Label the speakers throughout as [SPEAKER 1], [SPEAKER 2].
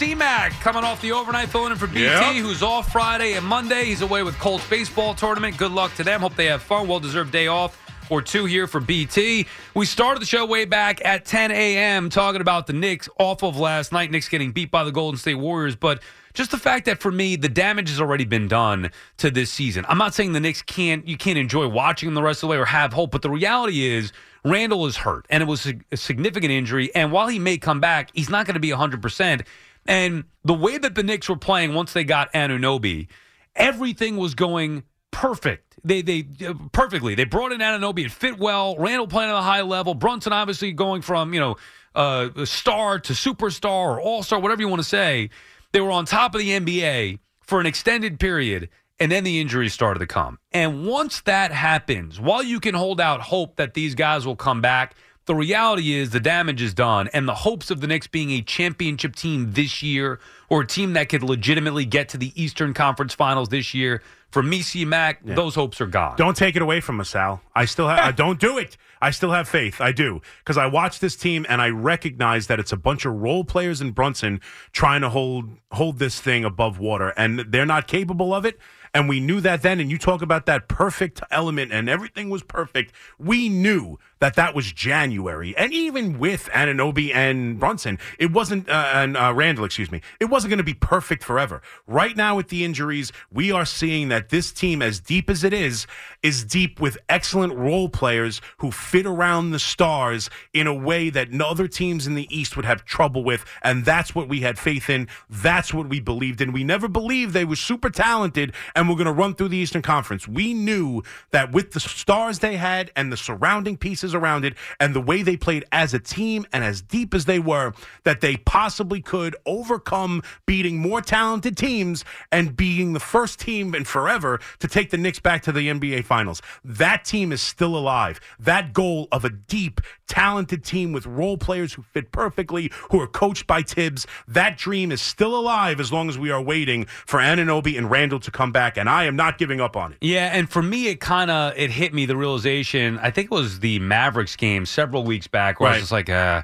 [SPEAKER 1] On. C-Mac coming off the overnight filling in for BT,
[SPEAKER 2] Yep.
[SPEAKER 1] who's off Friday and Monday. He's away with Colts baseball tournament. Good luck to them. Hope they have fun. Well-deserved day off or two here for BT. We started the show way back at 10 a.m. talking about the Knicks off of last night. Knicks getting beat by the Golden State Warriors, but just the fact that for me the damage has already been done to this season. I'm not saying the Knicks can't you can't enjoy watching them the rest of the way or have hope, but the reality is Randle is hurt and it was a, a significant injury. And while he may come back, he's not going to be 100. percent And the way that the Knicks were playing once they got Anunoby, everything was going perfect. They they uh, perfectly. They brought in Anunoby. It fit well. Randle playing at a high level. Brunson obviously going from you know uh, star to superstar or all star, whatever you want to say. They were on top of the NBA for an extended period, and then the injuries started to come. And once that happens, while you can hold out hope that these guys will come back, the reality is the damage is done, and the hopes of the Knicks being a championship team this year or a team that could legitimately get to the Eastern Conference Finals this year, for me, C Mac, those hopes are gone.
[SPEAKER 2] Don't take it away from us, Sal. I still have. don't do it. I still have faith. I do because I watch this team and I recognize that it's a bunch of role players in Brunson trying to hold hold this thing above water, and they're not capable of it. And we knew that then. And you talk about that perfect element, and everything was perfect. We knew that that was January, and even with Anunoby and Brunson, it wasn't uh, and uh, Randle, excuse me, it wasn't going to be perfect forever. Right now, with the injuries, we are seeing that this team, as deep as it is, is deep with excellent role players who fit around the stars in a way that no other teams in the East would have trouble with, and that's what we had faith in. That's what we believed in. We never believed they were super talented and were going to run through the Eastern Conference. We knew that with the stars they had and the surrounding pieces around it, and the way they played as a team and as deep as they were, that they possibly could overcome beating more talented teams and being the first team in forever to take the Knicks back to the NBA Finals. That team is still alive. That goal of a deep, talented team with role players who fit perfectly, who are coached by Thibs, that dream is still alive as long as we are waiting for Anunoby and Randle to come back, and I am not giving up on it.
[SPEAKER 1] Yeah, and for me, it kind of it hit me the realization. I think it was the Mavericks game several weeks back, where I was just like, uh,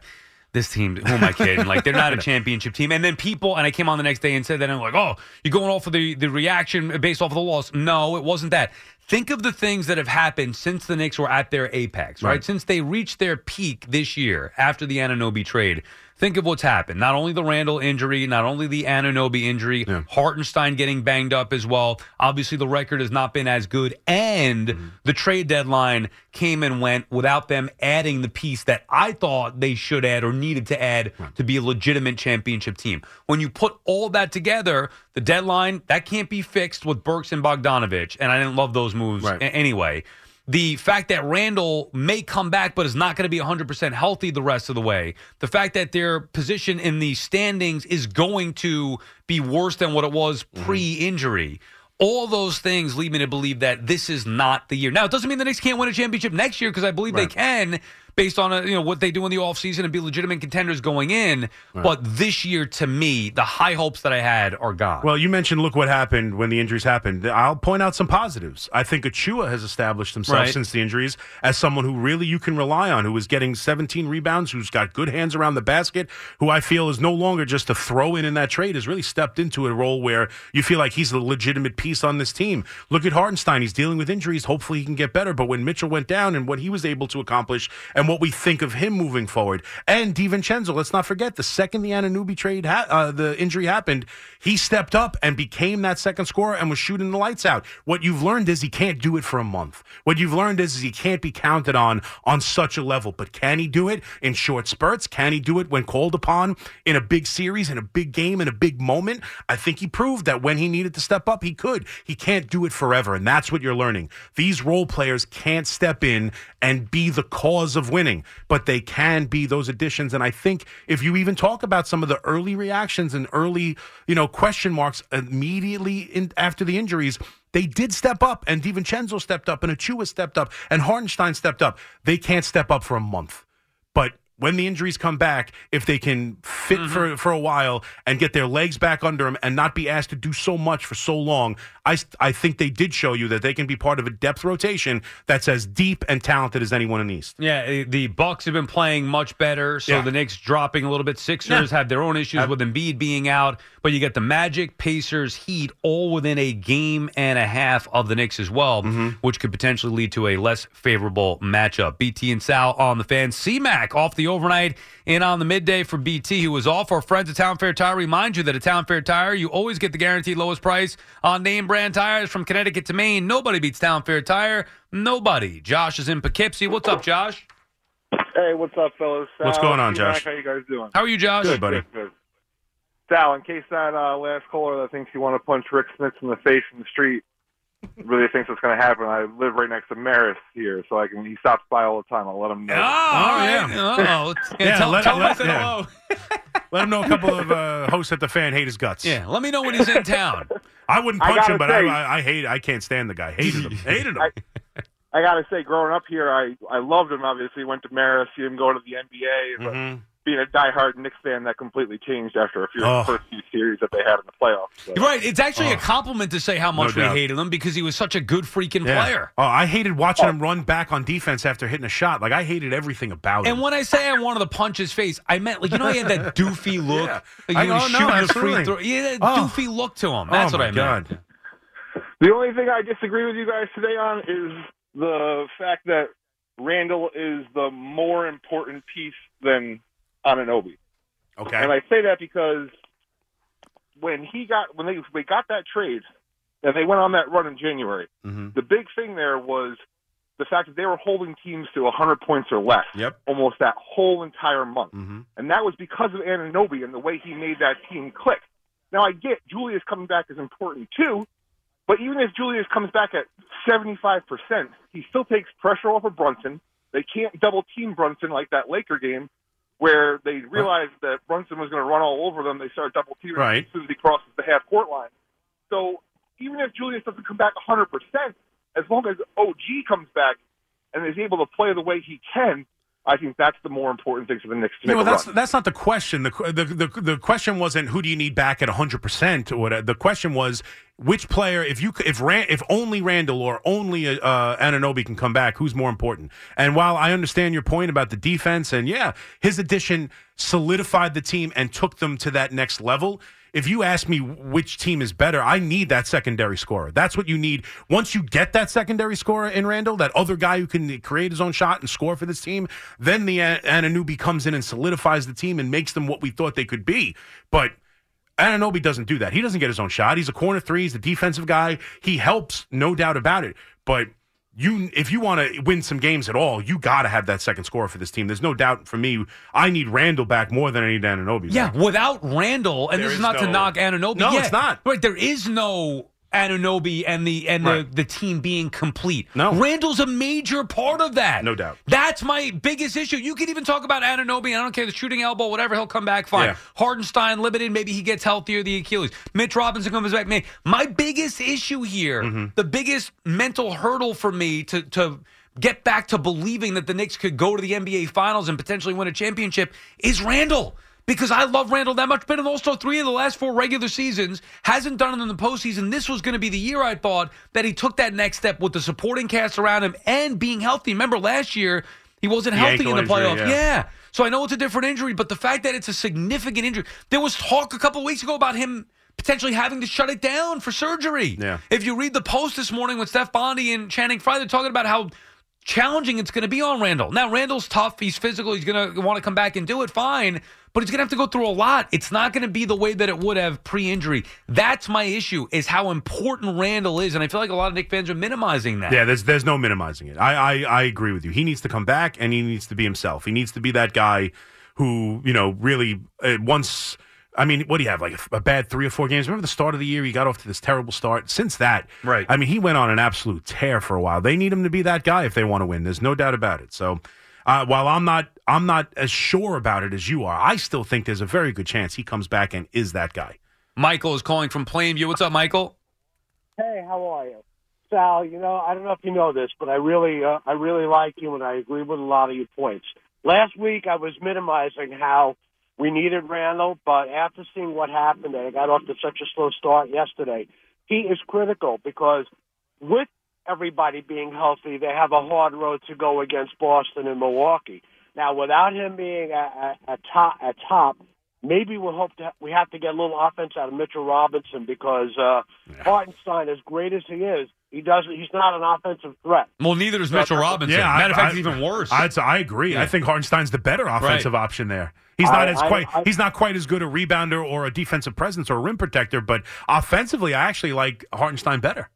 [SPEAKER 1] this team, who am I kidding? Like, they're not a championship team. And then people, and I came on the next day and said that, and I'm like, oh, you're going off of the, the reaction based off of the loss. No, it wasn't that. Think of the things that have happened since the Knicks were at their apex, right?
[SPEAKER 2] Right.
[SPEAKER 1] Since they reached their peak this year after the Anunoby trade. Think of what's happened. Not only the Randle injury, not only the Anunoby injury, Hartenstein getting banged up as well. Obviously, the record has not been as good. And mm-hmm. the trade deadline came and went without them adding the piece that I thought they should add or needed to add to be a legitimate championship team. When you put all that together, the deadline, that can't be fixed with Burks and Bogdanovich. And I didn't love those moves
[SPEAKER 2] Right.
[SPEAKER 1] a- anyway. The fact that Randle may come back but is not going to be 100% healthy the rest of the way. The fact that their position in the standings is going to be worse than what it was mm-hmm. pre injury. All those things lead me to believe that this is not the year. Now, it doesn't mean the Knicks can't win a championship next year because I believe they can based on uh, you know what they do in the offseason and be legitimate contenders going in. But this year, to me, the high hopes that I had are gone.
[SPEAKER 2] Well, you mentioned look what happened when the injuries happened. I'll point out some positives. I think Achiuwa has established himself
[SPEAKER 1] Right.
[SPEAKER 2] since the injuries as someone who really you can rely on, who is getting 17 rebounds, who's got good hands around the basket, who I feel is no longer just a throw in in that trade, has really stepped into a role where you feel like he's a legitimate piece on this team. Look at Hartenstein. He's dealing with injuries. Hopefully he can get better. But when Mitchell went down and what he was able to accomplish and what we think of him moving forward, and DiVincenzo, let's not forget the second the Anunoby trade, ha- uh, the injury happened, he stepped up and became that second scorer and was shooting the lights out. What you've learned is he can't do it for a month. What you've learned is, is he can't be counted on on such a level. But can he do it in short spurts? Can he do it when called upon in a big series, in a big game, in a big moment? I think he proved that when he needed to step up, he could. He can't do it forever, and that's what you're learning. These role players can't step in and be the cause of winning, but they can be those additions. And I think if you even talk about some of the early reactions and early, you know, question marks immediately in, after the injuries, they did step up, and DiVincenzo stepped up, and Achiuwa stepped up, and Hartenstein stepped up. They can't step up for a month, but when the injuries come back, if they can fit for, for a while and get their legs back under them and not be asked to do so much for so long, I, I think they did show you that they can be part of a depth rotation that's as deep and talented as anyone in the East.
[SPEAKER 1] Yeah, eh, the Bucks have been playing much better, so
[SPEAKER 2] Yeah.
[SPEAKER 1] the Knicks dropping a little bit. Sixers
[SPEAKER 2] Yeah.
[SPEAKER 1] have their own issues
[SPEAKER 2] Have-
[SPEAKER 1] with Embiid being out, but you get the Magic, Pacers, Heat all within a game and a half of the Knicks as well,
[SPEAKER 2] Mm-hmm.
[SPEAKER 1] which could potentially lead to a less favorable matchup. BT and Sal on the fan. C-Mac off the overnight and on the midday for BT, who was off. Our friends at Town Fair Tire remind you that at Town Fair Tire, you always get the guaranteed lowest price on name brand tires from Connecticut to Maine. Nobody beats Town Fair Tire. Nobody. Josh is in Poughkeepsie. What's up, Josh?
[SPEAKER 3] Hey, what's up, fellas?
[SPEAKER 2] What's
[SPEAKER 3] Sal,
[SPEAKER 2] going on,
[SPEAKER 3] T-Mac,
[SPEAKER 2] Josh?
[SPEAKER 3] How you guys doing?
[SPEAKER 1] How are you, Josh?
[SPEAKER 2] Good, buddy.
[SPEAKER 3] Good. Sal, in case that uh, last caller that thinks you want to punch Rik Smits in the face in the street really thinks it's going to happen, I live right next to Marist here, so I can. He stops by all the time. I'll let him know.
[SPEAKER 1] Oh, all right.
[SPEAKER 2] yeah.
[SPEAKER 1] Oh,
[SPEAKER 2] Yeah,
[SPEAKER 1] tell,
[SPEAKER 2] let-
[SPEAKER 1] tell him I
[SPEAKER 2] let- yeah. Let him know a couple of uh, hosts at the fan hate his guts.
[SPEAKER 1] Yeah, let me know when he's in town.
[SPEAKER 2] I wouldn't punch
[SPEAKER 3] gotta
[SPEAKER 2] him, but
[SPEAKER 3] say-
[SPEAKER 2] I, I, I hate. I can't stand the guy. Hated him. Hated him.
[SPEAKER 3] I- I got to say, growing up here, I I loved him. Obviously, went to Marist, see him go to the NBA. But
[SPEAKER 2] Mhm.
[SPEAKER 3] Being a diehard Knicks fan, that completely changed after a few
[SPEAKER 2] Oh.
[SPEAKER 3] first few series that they had in the playoffs. So.
[SPEAKER 1] Right. It's actually a oh. compliment to say how much we
[SPEAKER 2] doubt.
[SPEAKER 1] hated him because he was such a good freaking
[SPEAKER 2] Yeah.
[SPEAKER 1] player.
[SPEAKER 2] Oh, I hated watching oh. him run back on defense after hitting a shot. Like I hated everything about him.
[SPEAKER 1] And when I say I wanted to punch his face, I meant like you know he had that doofy look.
[SPEAKER 2] Yeah.
[SPEAKER 1] Like,
[SPEAKER 2] I
[SPEAKER 1] you know,
[SPEAKER 2] know,
[SPEAKER 1] he's
[SPEAKER 2] no,
[SPEAKER 1] shooting a
[SPEAKER 2] absolutely.
[SPEAKER 1] free throw. Yeah, that
[SPEAKER 2] Oh.
[SPEAKER 1] doofy look to him. That's
[SPEAKER 2] oh
[SPEAKER 1] what
[SPEAKER 2] my
[SPEAKER 1] I meant.
[SPEAKER 3] The only thing I disagree with you guys today on is the fact that Randle is the more important piece than Anunoby.
[SPEAKER 2] Okay.
[SPEAKER 3] And I say that because when he got when they they got that trade and they went on that run in January,
[SPEAKER 2] hmm
[SPEAKER 3] the big thing there was the fact that they were holding teams to 100 points or less
[SPEAKER 2] Yep.
[SPEAKER 3] almost that whole entire month.
[SPEAKER 2] hmm
[SPEAKER 3] And that was because of Anunoby and the way he made that team click. Now I get Julius coming back is important too, but even if Julius comes back at 75%, he still takes pressure off of Brunson. They can't double team Brunson like that Laker game where they realized that Brunson was going to run all over them. They started double teaming
[SPEAKER 2] Right.
[SPEAKER 3] as soon as he crosses the half court line. So even if Julius doesn't come back 100%, as long as OG comes back and is able to play the way he can, I think that's the more important thing for the Knicks to
[SPEAKER 2] No,
[SPEAKER 3] make a
[SPEAKER 2] that's
[SPEAKER 3] run.
[SPEAKER 2] that's not the question. The, the the the question wasn't who do you need back at 100 percent or what. The question was which player, if you if Ran, if only Randle or only uh, Anunoby can come back, who's more important? And while I understand your point about the defense, and yeah, his addition solidified the team and took them to that next level. If you ask me which team is better, I need that secondary scorer. That's what you need. Once you get that secondary scorer in Randle, that other guy who can create his own shot and score for this team, then the Anunoby comes in and solidifies the team and makes them what we thought they could be. But Anunoby doesn't do that. He doesn't get his own shot. He's a corner three. He's a defensive guy. He helps, no doubt about it. But you, if you want to win some games at all, you got to have that second scorer for this team. There's no doubt for me. I need Randle back more than I need Anunoby.
[SPEAKER 1] Yeah,
[SPEAKER 2] back.
[SPEAKER 1] without Randle, and
[SPEAKER 2] There
[SPEAKER 1] this is
[SPEAKER 2] is
[SPEAKER 1] not to knock Anunoby.
[SPEAKER 2] No,
[SPEAKER 1] Yeah,
[SPEAKER 2] it's not.
[SPEAKER 1] Right, there is no Anunoby and the and
[SPEAKER 2] Right.
[SPEAKER 1] the, the team being complete.
[SPEAKER 2] No.
[SPEAKER 1] Randle's a major part of that.
[SPEAKER 2] No doubt.
[SPEAKER 1] That's my biggest issue. You can even talk about Anunoby. I don't care the shooting elbow, whatever. He'll come back fine.
[SPEAKER 2] Yeah.
[SPEAKER 1] Hartenstein limited. Maybe he gets healthier. The Achilles. Mitch Robinson comes back. Man, my biggest issue here,
[SPEAKER 2] Mm-hmm.
[SPEAKER 1] the biggest mental hurdle for me to to get back to believing that the Knicks could go to the NBA Finals and potentially win a championship is Randle. Because I love Randle that much. Been in also three of the last four regular seasons. Hasn't done it in the postseason. This was going to be the year I thought that he took that next step with the supporting cast around him and being healthy. Remember last year he wasn't
[SPEAKER 2] The
[SPEAKER 1] healthy in the
[SPEAKER 2] injury, yeah.
[SPEAKER 1] yeah. So I know it's a different injury, but the fact that it's a significant injury. There was talk a couple of weeks ago about him potentially having to shut it down for surgery.
[SPEAKER 2] Yeah.
[SPEAKER 1] If you read the post this morning with Steph Bondy and Channing Frye, they're talking about how challenging it's going to be on Randle. Now, Randle's tough. He's physical. He's going to want to come back and do it fine, but he's going to have to go through a lot. It's not going to be the way that it would have pre-injury. That's my issue is how important Randle is, and I feel like a lot of Knick fans are minimizing that.
[SPEAKER 2] Yeah, there's there's no minimizing it. I, I I agree with you. He needs to come back and he needs to be himself. He needs to be that guy who you know really uh, once. I mean, what do you have? Like a, a bad three or four games. Remember the start of the year? He got off to this terrible start. Since that,
[SPEAKER 1] Right.
[SPEAKER 2] I mean, he went on an absolute tear for a while. They need him to be that guy if they want to win. There's no doubt about it. So, uh, while I'm not, I'm not as sure about it as you are. I still think there's a very good chance he comes back and is that guy.
[SPEAKER 1] Michael is calling from Plainview. What's up, Michael?
[SPEAKER 4] Hey, how are you? Sal, you know, I don't know if you know this, but I really, uh, I really like you, and I agree with a lot of your points. Last week, I was minimizing how we needed Randle, but after seeing what happened, and I got off to such a slow start yesterday, he is critical because with everybody being healthy, they have a hard road to go against Boston and Milwaukee. Now, without him being at, at, top, at top, maybe we'll hope to, we have to get a little offense out of Mitchell Robinson because uh, Hartenstein, as great as he is, he doesn't. He's not an offensive threat.
[SPEAKER 1] Well, neither is Mitchell Robinson.
[SPEAKER 2] Yeah,
[SPEAKER 1] Matter of fact,
[SPEAKER 2] I-
[SPEAKER 1] it's even worse.
[SPEAKER 2] I, I agree.
[SPEAKER 1] Yeah.
[SPEAKER 2] I think Hartenstein's the better offensive option there. He's
[SPEAKER 4] I-
[SPEAKER 2] not as
[SPEAKER 4] I-
[SPEAKER 2] quite.
[SPEAKER 4] I-
[SPEAKER 2] he's not quite as good a rebounder or a defensive presence or a rim protector, but offensively, I actually like Hartenstein better.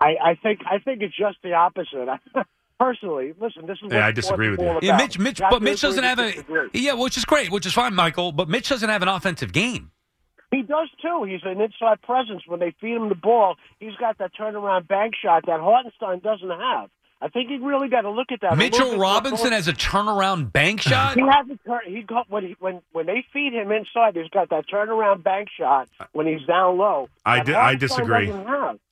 [SPEAKER 4] I, I think I think it's just the opposite. Personally, listen, this is
[SPEAKER 2] Yeah, I disagree with
[SPEAKER 4] is
[SPEAKER 2] you.
[SPEAKER 1] Yeah. Mitch, Mitch, but Mitch doesn't have a
[SPEAKER 4] disagree.
[SPEAKER 1] yeah, which is great, which is fine, Michael. But Mitch doesn't have an offensive game.
[SPEAKER 4] He does too. He's an inside presence. When they feed him the ball, he's got that turnaround bank shot that Hartenstein doesn't have. I think you really got to look at that.
[SPEAKER 1] Mitchell Robinson has a turnaround bank shot.
[SPEAKER 4] He has a turn. He got when he when when they feed him inside. He's got that turnaround bank shot when he's down low.
[SPEAKER 2] I di- I disagree.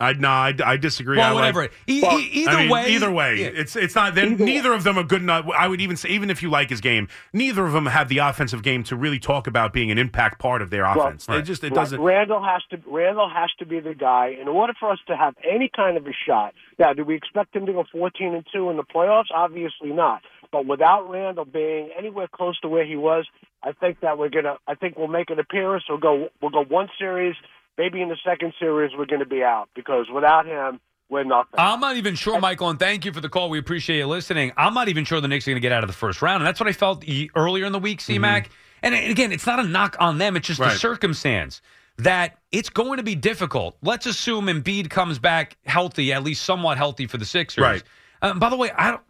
[SPEAKER 2] I no, I, I disagree. I
[SPEAKER 1] Well,
[SPEAKER 2] like-
[SPEAKER 1] whatever. E-
[SPEAKER 4] Well,
[SPEAKER 1] either
[SPEAKER 2] I mean,
[SPEAKER 1] way,
[SPEAKER 2] either way,
[SPEAKER 1] yeah.
[SPEAKER 2] it's it's not. Then
[SPEAKER 4] Either
[SPEAKER 2] neither of them are good enough. I would even say, even if you like his game, neither of them have the offensive game to really talk about being an impact part of their offense. They
[SPEAKER 4] Right.
[SPEAKER 2] just it
[SPEAKER 4] Right.
[SPEAKER 2] doesn't.
[SPEAKER 4] Randle has to. Randle has to be the guy in order for us to have any kind of a shot. Now, do we expect him to go fourteen and two in the playoffs? Obviously not. But without Randle being anywhere close to where he was, I think that we're gonna. I think we'll make an appearance. We'll go. We'll go one series. Maybe in the second series we're going to be out because without him we're nothing.
[SPEAKER 1] I'm not even sure, Michael, and thank you for the call. We appreciate you listening. I'm not even sure the Knicks are going to get out of the first round, and that's what I felt earlier in the week, C-Mac. Mm-hmm. And and again, it's not a knock on them; it's just the circumstance that it's going to be difficult. Let's assume Embiid comes back healthy, at least somewhat healthy for the Sixers.
[SPEAKER 2] Right.
[SPEAKER 1] Um, by the way, I don't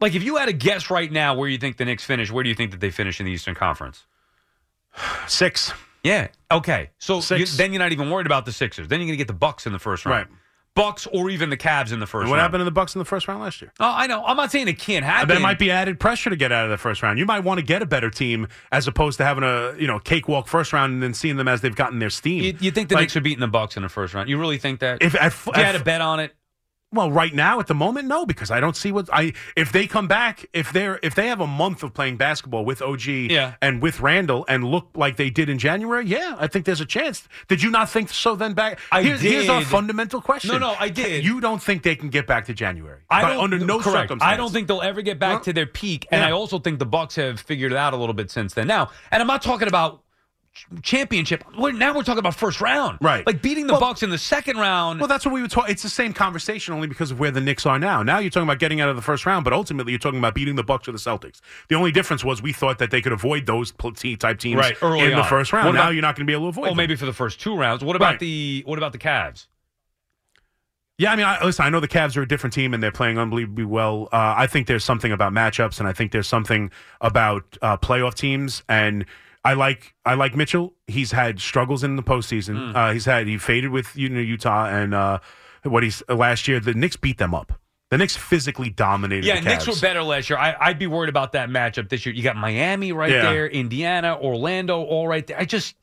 [SPEAKER 1] like if you had a guess right now where you think the Knicks finish. Where do you think that they finish in the Eastern Conference?
[SPEAKER 2] Six.
[SPEAKER 1] Yeah. Okay. So you, then you're not even worried about the Sixers. Then you're going to get the Bucks in the first round.
[SPEAKER 2] Right.
[SPEAKER 1] Bucks or even the Cavs in the first
[SPEAKER 2] What
[SPEAKER 1] round.
[SPEAKER 2] happened to the Bucks in the first round last year?
[SPEAKER 1] Oh, I know. I'm not saying it can't happen.
[SPEAKER 2] But there might be added pressure to get out of the first round. You might want to get a better team as opposed to having a you know cakewalk first round and then seeing them as they've gotten their steam.
[SPEAKER 1] You, you think the
[SPEAKER 2] Like,
[SPEAKER 1] Knicks are beating the Bucks in the first round? You really think that?
[SPEAKER 2] If
[SPEAKER 1] If you had a bet on it,
[SPEAKER 2] Well, right now at the moment, no, because I don't see what I if they come back if they're if they have a month of playing basketball with OG
[SPEAKER 1] Yeah.
[SPEAKER 2] and with Randle and look like they did in January, yeah, I think there's a chance. Did you not think so? Then back
[SPEAKER 1] I
[SPEAKER 2] here's, here's our fundamental question.
[SPEAKER 1] No, no, I did.
[SPEAKER 2] You don't think they can get back to January?
[SPEAKER 1] I don't,
[SPEAKER 2] under no
[SPEAKER 1] correct.
[SPEAKER 2] circumstances.
[SPEAKER 1] I don't think they'll ever get back to their peak, and
[SPEAKER 2] Yeah.
[SPEAKER 1] I also think the Bucks have figured it out a little bit since then. Now, and I'm not talking about championship. We're, now we're talking about first round,
[SPEAKER 2] Right.
[SPEAKER 1] Like beating the
[SPEAKER 2] Well-
[SPEAKER 1] Bucks in the second round.
[SPEAKER 2] Well, that's what we would talk. It's the same conversation, only because of where the Knicks are now. Now you're talking about getting out of the first round, but ultimately you're talking about beating the Bucks or the Celtics. The only difference was we thought that they could avoid those type teams
[SPEAKER 1] right early
[SPEAKER 2] in the first round.
[SPEAKER 1] What
[SPEAKER 2] now
[SPEAKER 1] about-
[SPEAKER 2] you're not going to be able to avoid.
[SPEAKER 1] Well,
[SPEAKER 2] them.
[SPEAKER 1] maybe for the first two rounds. What about
[SPEAKER 2] Right.
[SPEAKER 1] the what about the Cavs?
[SPEAKER 2] Yeah, I mean, I, listen, I know the Cavs are a different team and they're playing unbelievably well. Uh, I think there's something about matchups, and I think there's something about uh, playoff teams. And I like I like Mitchell. He's had struggles in the postseason.
[SPEAKER 1] Hmm.
[SPEAKER 2] Uh, he's had he faded with you know Utah and uh, what he's last year. The Knicks beat them up. The Knicks physically dominated.
[SPEAKER 1] Yeah,
[SPEAKER 2] the
[SPEAKER 1] Knicks were better last year. I, I'd be worried about that matchup this year. You got Miami right
[SPEAKER 2] Yeah.
[SPEAKER 1] there, Indiana, Orlando, all right there. I just,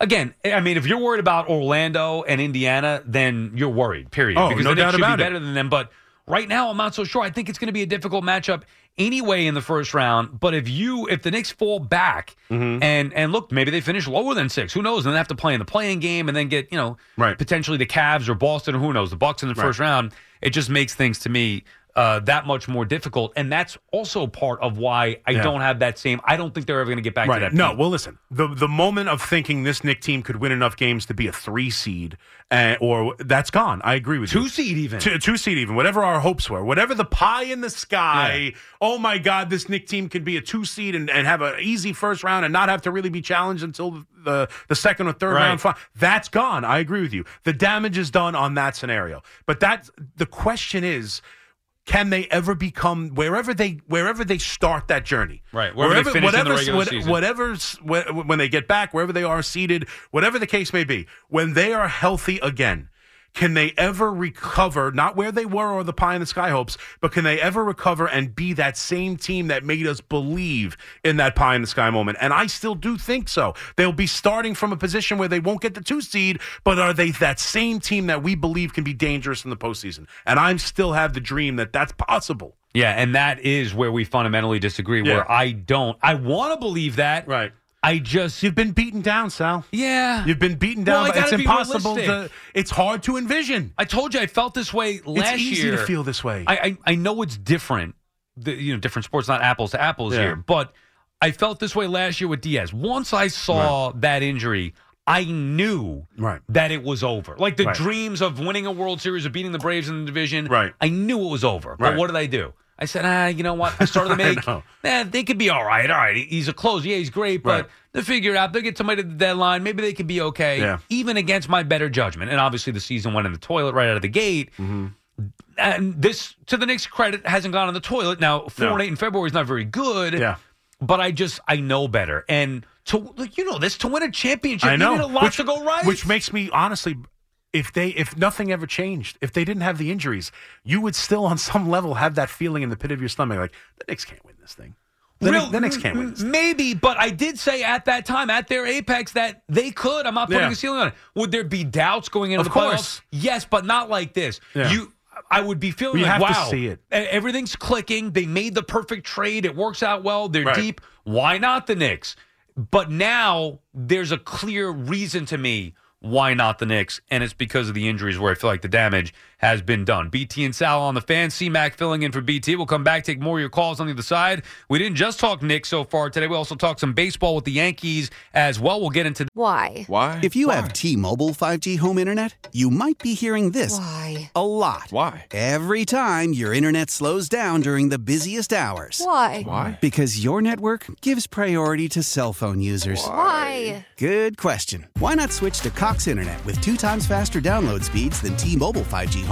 [SPEAKER 1] again, I mean, if you're worried about Orlando and Indiana, then you're worried. Period.
[SPEAKER 2] Oh,
[SPEAKER 1] because
[SPEAKER 2] no
[SPEAKER 1] the Knicks
[SPEAKER 2] doubt
[SPEAKER 1] should
[SPEAKER 2] about
[SPEAKER 1] be
[SPEAKER 2] it.
[SPEAKER 1] better than them. But right now, I'm not so sure. I think it's going to be a difficult matchup anyway in the first round. But if you, if the Knicks fall back
[SPEAKER 2] Mm-hmm.
[SPEAKER 1] and and look, maybe they finish lower than six. Who knows? And then they have to play in the playing game and then get you know
[SPEAKER 2] Right.
[SPEAKER 1] potentially the Cavs or Boston or who knows the Bucks in the first round. It just makes things to me uh, that much more difficult, and that's also part of why I
[SPEAKER 2] Yeah.
[SPEAKER 1] don't have that same. I don't think they're ever going to get back to that.
[SPEAKER 2] No,
[SPEAKER 1] peak.
[SPEAKER 2] well, listen. The the moment of thinking this Knick team could win enough games to be a three seed, uh, or that's gone. I agree with
[SPEAKER 1] two
[SPEAKER 2] you.
[SPEAKER 1] seed even.
[SPEAKER 2] Two, two seed even, whatever our hopes were, whatever the pie in the sky. Oh my God, this Knick team could be a two seed and, and have an easy first round and not have to really be challenged until the the second or third
[SPEAKER 1] Right.
[SPEAKER 2] round. That's gone. I agree with you. The damage is done on that scenario. But that the question is. Can they ever become wherever they wherever they start that journey?
[SPEAKER 1] Right, wherever they finish in the
[SPEAKER 2] whatever,
[SPEAKER 1] regular
[SPEAKER 2] what-
[SPEAKER 1] season.
[SPEAKER 2] whatever's wh- when they get back, wherever they are seated, whatever the case may be, when they are healthy again, can they ever recover? Not where they were or the pie in the sky hopes, but can they ever recover and be that same team that made us believe in that pie in the sky moment? And I still do think so. They'll be starting from a position where they won't get the two seed, but are they that same team that we believe can be dangerous in the postseason? And I still have the dream that that's possible.
[SPEAKER 1] Yeah, and that is where we fundamentally disagree.
[SPEAKER 2] Yeah.
[SPEAKER 1] Where I don't. I want to believe that.
[SPEAKER 2] Right.
[SPEAKER 1] I just.
[SPEAKER 2] You've been beaten down, Sal.
[SPEAKER 1] Yeah.
[SPEAKER 2] You've been beaten down. But it's impossible
[SPEAKER 1] realistic.
[SPEAKER 2] to. It's hard to envision.
[SPEAKER 1] I told you I felt this way last year.
[SPEAKER 2] it's easy
[SPEAKER 1] year.
[SPEAKER 2] to feel this way.
[SPEAKER 1] I, I I know it's different. The, you know, different sports, not apples to apples
[SPEAKER 2] Yeah.
[SPEAKER 1] here. But I felt this way last year with Diaz. Once I saw that injury, I knew
[SPEAKER 2] Right.
[SPEAKER 1] that it was over. Like the
[SPEAKER 2] Right.
[SPEAKER 1] dreams of winning a World Series or beating the Braves in the division.
[SPEAKER 2] Right.
[SPEAKER 1] I knew it was over. But
[SPEAKER 2] Right.
[SPEAKER 1] what did I do? I said, ah, you know what? I started to make. Eh, they could be all right. All right. He's a close. Yeah, he's great. But
[SPEAKER 2] Right.
[SPEAKER 1] they'll figure it out. They'll get somebody at the deadline. Maybe they could be okay.
[SPEAKER 2] Yeah.
[SPEAKER 1] Even against my better judgment. And obviously the season went in the toilet right out of the gate.
[SPEAKER 2] Mm-hmm.
[SPEAKER 1] And this, to the Knicks' credit, hasn't gone in the toilet. Now, four
[SPEAKER 2] No.
[SPEAKER 1] and eight in February is not very good.
[SPEAKER 2] Yeah.
[SPEAKER 1] But I just, I know better. And to, you know this, to win a championship,
[SPEAKER 2] I know.
[SPEAKER 1] you need a lot
[SPEAKER 2] which,
[SPEAKER 1] to go right.
[SPEAKER 2] Which makes me honestly, if they, if nothing ever changed, if they didn't have the injuries, you would still, on some level, have that feeling in the pit of your stomach, like the Knicks can't win this thing. The,
[SPEAKER 1] Real-
[SPEAKER 2] Knicks- the Knicks can't win this. thing.
[SPEAKER 1] Maybe, but I did say at that time, at their apex, that they could. I'm not putting
[SPEAKER 2] Yeah.
[SPEAKER 1] a ceiling on it. Would there be doubts going into
[SPEAKER 2] Of
[SPEAKER 1] the
[SPEAKER 2] course.
[SPEAKER 1] playoffs? Yes, but not like this.
[SPEAKER 2] Yeah.
[SPEAKER 1] You, I would be feeling
[SPEAKER 2] You
[SPEAKER 1] like,
[SPEAKER 2] have to
[SPEAKER 1] wow,
[SPEAKER 2] see it.
[SPEAKER 1] everything's clicking. They made the perfect trade. It works out well. They're
[SPEAKER 2] Right.
[SPEAKER 1] deep. Why not the Knicks? But now there's a clear reason to me why not the Knicks, and it's because of the injuries where I feel like the damage has been done. BT and Sal on the fan, C-Mac filling in for BT. We'll come back, take more of your calls on the other side. We didn't just talk Knicks so far today. We also talked some baseball with the Yankees as well. We'll get into
[SPEAKER 5] Why?
[SPEAKER 6] Why?
[SPEAKER 7] If you have T-Mobile 5G home internet, you might be hearing this
[SPEAKER 5] Why?
[SPEAKER 7] a lot.
[SPEAKER 6] Why?
[SPEAKER 7] Every time your internet slows down during the busiest hours.
[SPEAKER 5] Why?
[SPEAKER 6] Why?
[SPEAKER 7] Because your network gives priority to cell phone users.
[SPEAKER 5] Why?
[SPEAKER 7] Good question. Why not switch to Cox Internet with two times faster download speeds than T-Mobile 5G home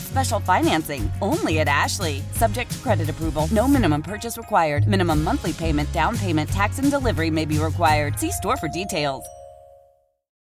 [SPEAKER 8] special financing. Only at Ashley. Subject to credit approval. No minimum purchase required. Minimum monthly payment, down payment, tax, and delivery may be required. See store for details.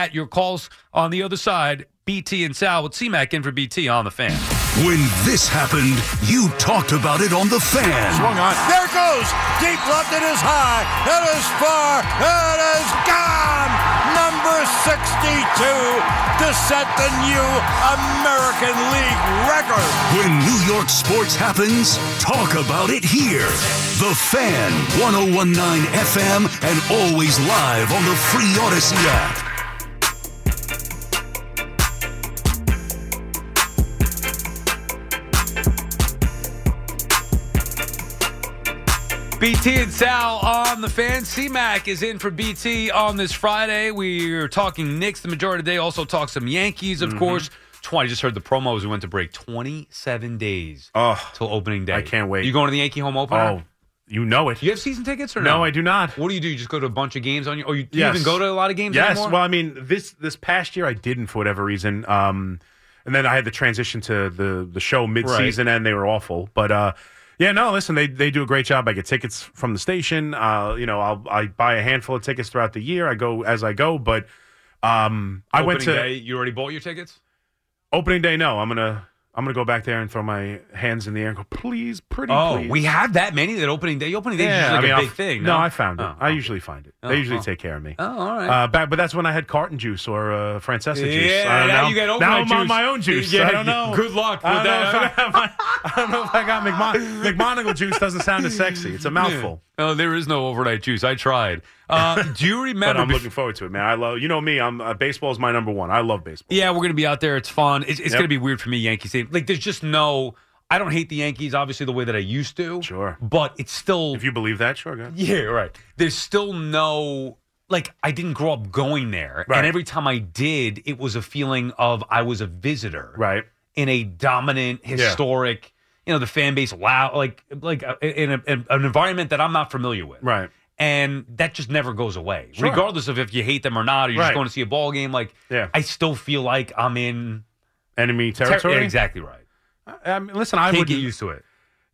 [SPEAKER 1] At your calls on the other side, BT and Sal with CMAC in for BT on the fan.
[SPEAKER 9] When this happened, you talked about it on the fan.
[SPEAKER 10] Swung on. There it goes. Deep left. It is high. It is far. It is gone. Number 62 to set the new American League record.
[SPEAKER 9] When New York sports happens, talk about it here. The Fan, 1019 FM, and always live on the free Odyssey app.
[SPEAKER 1] BT and Sal on the fan. CMAC is in for BT on this Friday. We're talking Knicks the majority of the day. Also talk some Yankees, of
[SPEAKER 2] Mhm.
[SPEAKER 1] course. 20, I just heard the promo as we went to break. 27 days
[SPEAKER 2] Oh,
[SPEAKER 1] till opening day.
[SPEAKER 2] I can't wait.
[SPEAKER 1] You going to the Yankee home opener?
[SPEAKER 2] Oh, you know it.
[SPEAKER 1] You have season tickets or no?
[SPEAKER 2] No, I do not.
[SPEAKER 1] What do you do? You just go to a bunch of games on your. Or you, do you even go to a lot of games
[SPEAKER 2] Yes.
[SPEAKER 1] anymore?
[SPEAKER 2] Well, I mean, this this past year I didn't for whatever reason. Um, and then I had the transition to the the show mid season, and they were awful. But uh, yeah, no, listen, they they do a great job. I get tickets from the station. Uh, you know, I'll I buy a handful of tickets throughout the year. I go as I go, but um, I went to
[SPEAKER 1] day, you already bought your tickets?
[SPEAKER 2] opening day. No, I'm gonna I'm gonna go back there and throw my hands in the air and go, please, pretty,
[SPEAKER 1] Oh,
[SPEAKER 2] please.
[SPEAKER 1] we have that many that opening day. Opening day is usually like
[SPEAKER 2] I mean,
[SPEAKER 1] a big thing.
[SPEAKER 2] No,
[SPEAKER 1] No,
[SPEAKER 2] I found it.
[SPEAKER 1] Oh,
[SPEAKER 2] I
[SPEAKER 1] oh.
[SPEAKER 2] usually find it.
[SPEAKER 1] Oh,
[SPEAKER 2] they usually
[SPEAKER 1] oh.
[SPEAKER 2] take care of me.
[SPEAKER 1] Oh, all right.
[SPEAKER 2] Uh, back, but that's when I had Carton juice or uh, Francesa juice.
[SPEAKER 1] Yeah,
[SPEAKER 2] I don't
[SPEAKER 1] now
[SPEAKER 2] know.
[SPEAKER 1] you get
[SPEAKER 2] now I'm on my own juice.
[SPEAKER 1] Yeah,
[SPEAKER 2] I don't know.
[SPEAKER 1] good luck
[SPEAKER 2] I
[SPEAKER 1] with
[SPEAKER 2] don't know
[SPEAKER 1] that.
[SPEAKER 2] if I, got my- I don't know if I got McMon- McMonigle juice. Doesn't sound as sexy. It's a mouthful.
[SPEAKER 1] Oh, there is no overnight juice. I tried. Uh, do you
[SPEAKER 2] But
[SPEAKER 1] remember?
[SPEAKER 2] I'm looking forward to it, man. I love. You know me. I'm uh, baseball is my number one. I love baseball.
[SPEAKER 1] yeah, we're going to be out there. It's fun. It's, it's
[SPEAKER 2] Yep.
[SPEAKER 1] going to be weird for me, Yankees. Like, there's just no. I don't hate the Yankees, obviously, the way that I used to.
[SPEAKER 2] Sure.
[SPEAKER 1] But it's still.
[SPEAKER 2] If you believe that, sure, go.
[SPEAKER 1] Yeah, right. There's still no. Like, I didn't grow up going there.
[SPEAKER 2] Right.
[SPEAKER 1] And every time I did, it was a feeling of I was a visitor.
[SPEAKER 2] Right.
[SPEAKER 1] In a dominant, historic, you know, the fan base loud, like, like uh, in, a, in an environment that I'm not familiar with.
[SPEAKER 2] Right.
[SPEAKER 1] And that just never goes away,
[SPEAKER 2] Sure.
[SPEAKER 1] regardless of if you hate them or not, or you're
[SPEAKER 2] Right.
[SPEAKER 1] just going to see a ball game. Like,
[SPEAKER 2] Yeah.
[SPEAKER 1] I still feel like I'm in
[SPEAKER 2] Enemy
[SPEAKER 1] ter-
[SPEAKER 2] territory.
[SPEAKER 1] yeah, exactly right.
[SPEAKER 2] I, I mean, listen, I would
[SPEAKER 1] get used to it.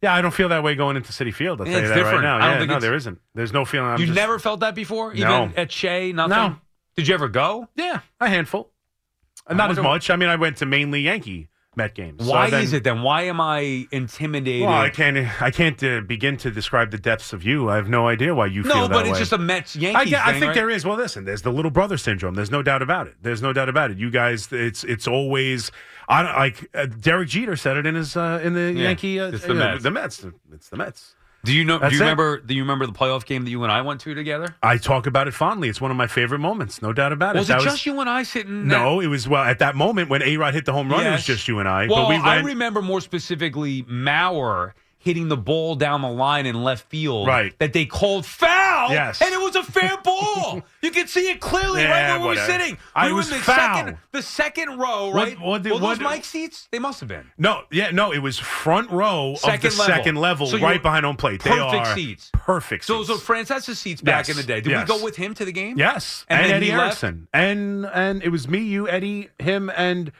[SPEAKER 2] Yeah, I don't feel that way going into Citi Field. I'll
[SPEAKER 1] Yeah,
[SPEAKER 2] tell you that
[SPEAKER 1] different.
[SPEAKER 2] right now.
[SPEAKER 1] I don't
[SPEAKER 2] Yeah,
[SPEAKER 1] think
[SPEAKER 2] no, there isn't. There's no feeling. I'm
[SPEAKER 1] you
[SPEAKER 2] just-
[SPEAKER 1] never felt that before, even
[SPEAKER 2] No.
[SPEAKER 1] at Shea, nothing.
[SPEAKER 2] No.
[SPEAKER 1] Did you ever go?
[SPEAKER 2] Yeah, a handful.
[SPEAKER 1] I
[SPEAKER 2] Not as much. I mean, I went to mainly Yankee Met games. So
[SPEAKER 1] Why
[SPEAKER 2] then-
[SPEAKER 1] is it then? Why am I intimidated?
[SPEAKER 2] Well, I can't. I can't uh, begin to describe the depths of you. I have no idea why you
[SPEAKER 1] no,
[SPEAKER 2] feel that way.
[SPEAKER 1] No, but it's just a Mets Yankees
[SPEAKER 2] I, I
[SPEAKER 1] thing,
[SPEAKER 2] think
[SPEAKER 1] right?
[SPEAKER 2] there is. Well, listen, there's the little brother syndrome. There's no doubt about it. There's no doubt about it. You guys, it's it's always. I like uh, Derek Jeter said it in his uh, in the
[SPEAKER 1] Yeah,
[SPEAKER 2] Yankee. Uh,
[SPEAKER 1] it's the
[SPEAKER 2] uh,
[SPEAKER 1] Mets.
[SPEAKER 2] The Mets. It's the Mets.
[SPEAKER 1] Do you know?
[SPEAKER 2] That's
[SPEAKER 1] do you
[SPEAKER 2] it.
[SPEAKER 1] remember? Do you remember the playoff game that you and I went to together?
[SPEAKER 2] I talk about it fondly. It's one of my favorite moments. No doubt about it.
[SPEAKER 1] Was
[SPEAKER 2] That
[SPEAKER 1] it just you and I sitting?
[SPEAKER 2] No, it was well at that moment when A Rod hit the home run. It was just you and I.
[SPEAKER 1] Well,
[SPEAKER 2] but we
[SPEAKER 1] I remember more specifically Mauer hitting the ball down the line in left field.
[SPEAKER 2] Right.
[SPEAKER 1] That they called foul.
[SPEAKER 2] Yes.
[SPEAKER 1] And it was a fair ball. You can see it clearly right
[SPEAKER 2] Yeah,
[SPEAKER 1] where we were
[SPEAKER 2] whatever.
[SPEAKER 1] sitting.
[SPEAKER 2] I
[SPEAKER 1] we were
[SPEAKER 2] was
[SPEAKER 1] in the
[SPEAKER 2] foul.
[SPEAKER 1] second the second row, right?
[SPEAKER 2] what did-
[SPEAKER 1] Were
[SPEAKER 2] what-
[SPEAKER 1] those Mike seats? They must have been.
[SPEAKER 2] No, yeah, no, it was front row of the
[SPEAKER 1] level.
[SPEAKER 2] second level,
[SPEAKER 1] So
[SPEAKER 2] right behind home plate. They
[SPEAKER 1] perfect
[SPEAKER 2] are
[SPEAKER 1] seats.
[SPEAKER 2] Perfect.
[SPEAKER 1] So
[SPEAKER 2] seats.
[SPEAKER 1] those were Francesa's seats back
[SPEAKER 2] Yes,
[SPEAKER 1] in the day. Did
[SPEAKER 2] yes.
[SPEAKER 1] we go with him to the game?
[SPEAKER 2] Yes,
[SPEAKER 1] And
[SPEAKER 2] and, Eddie? Erickson, and and it was me, you, Eddie, him, and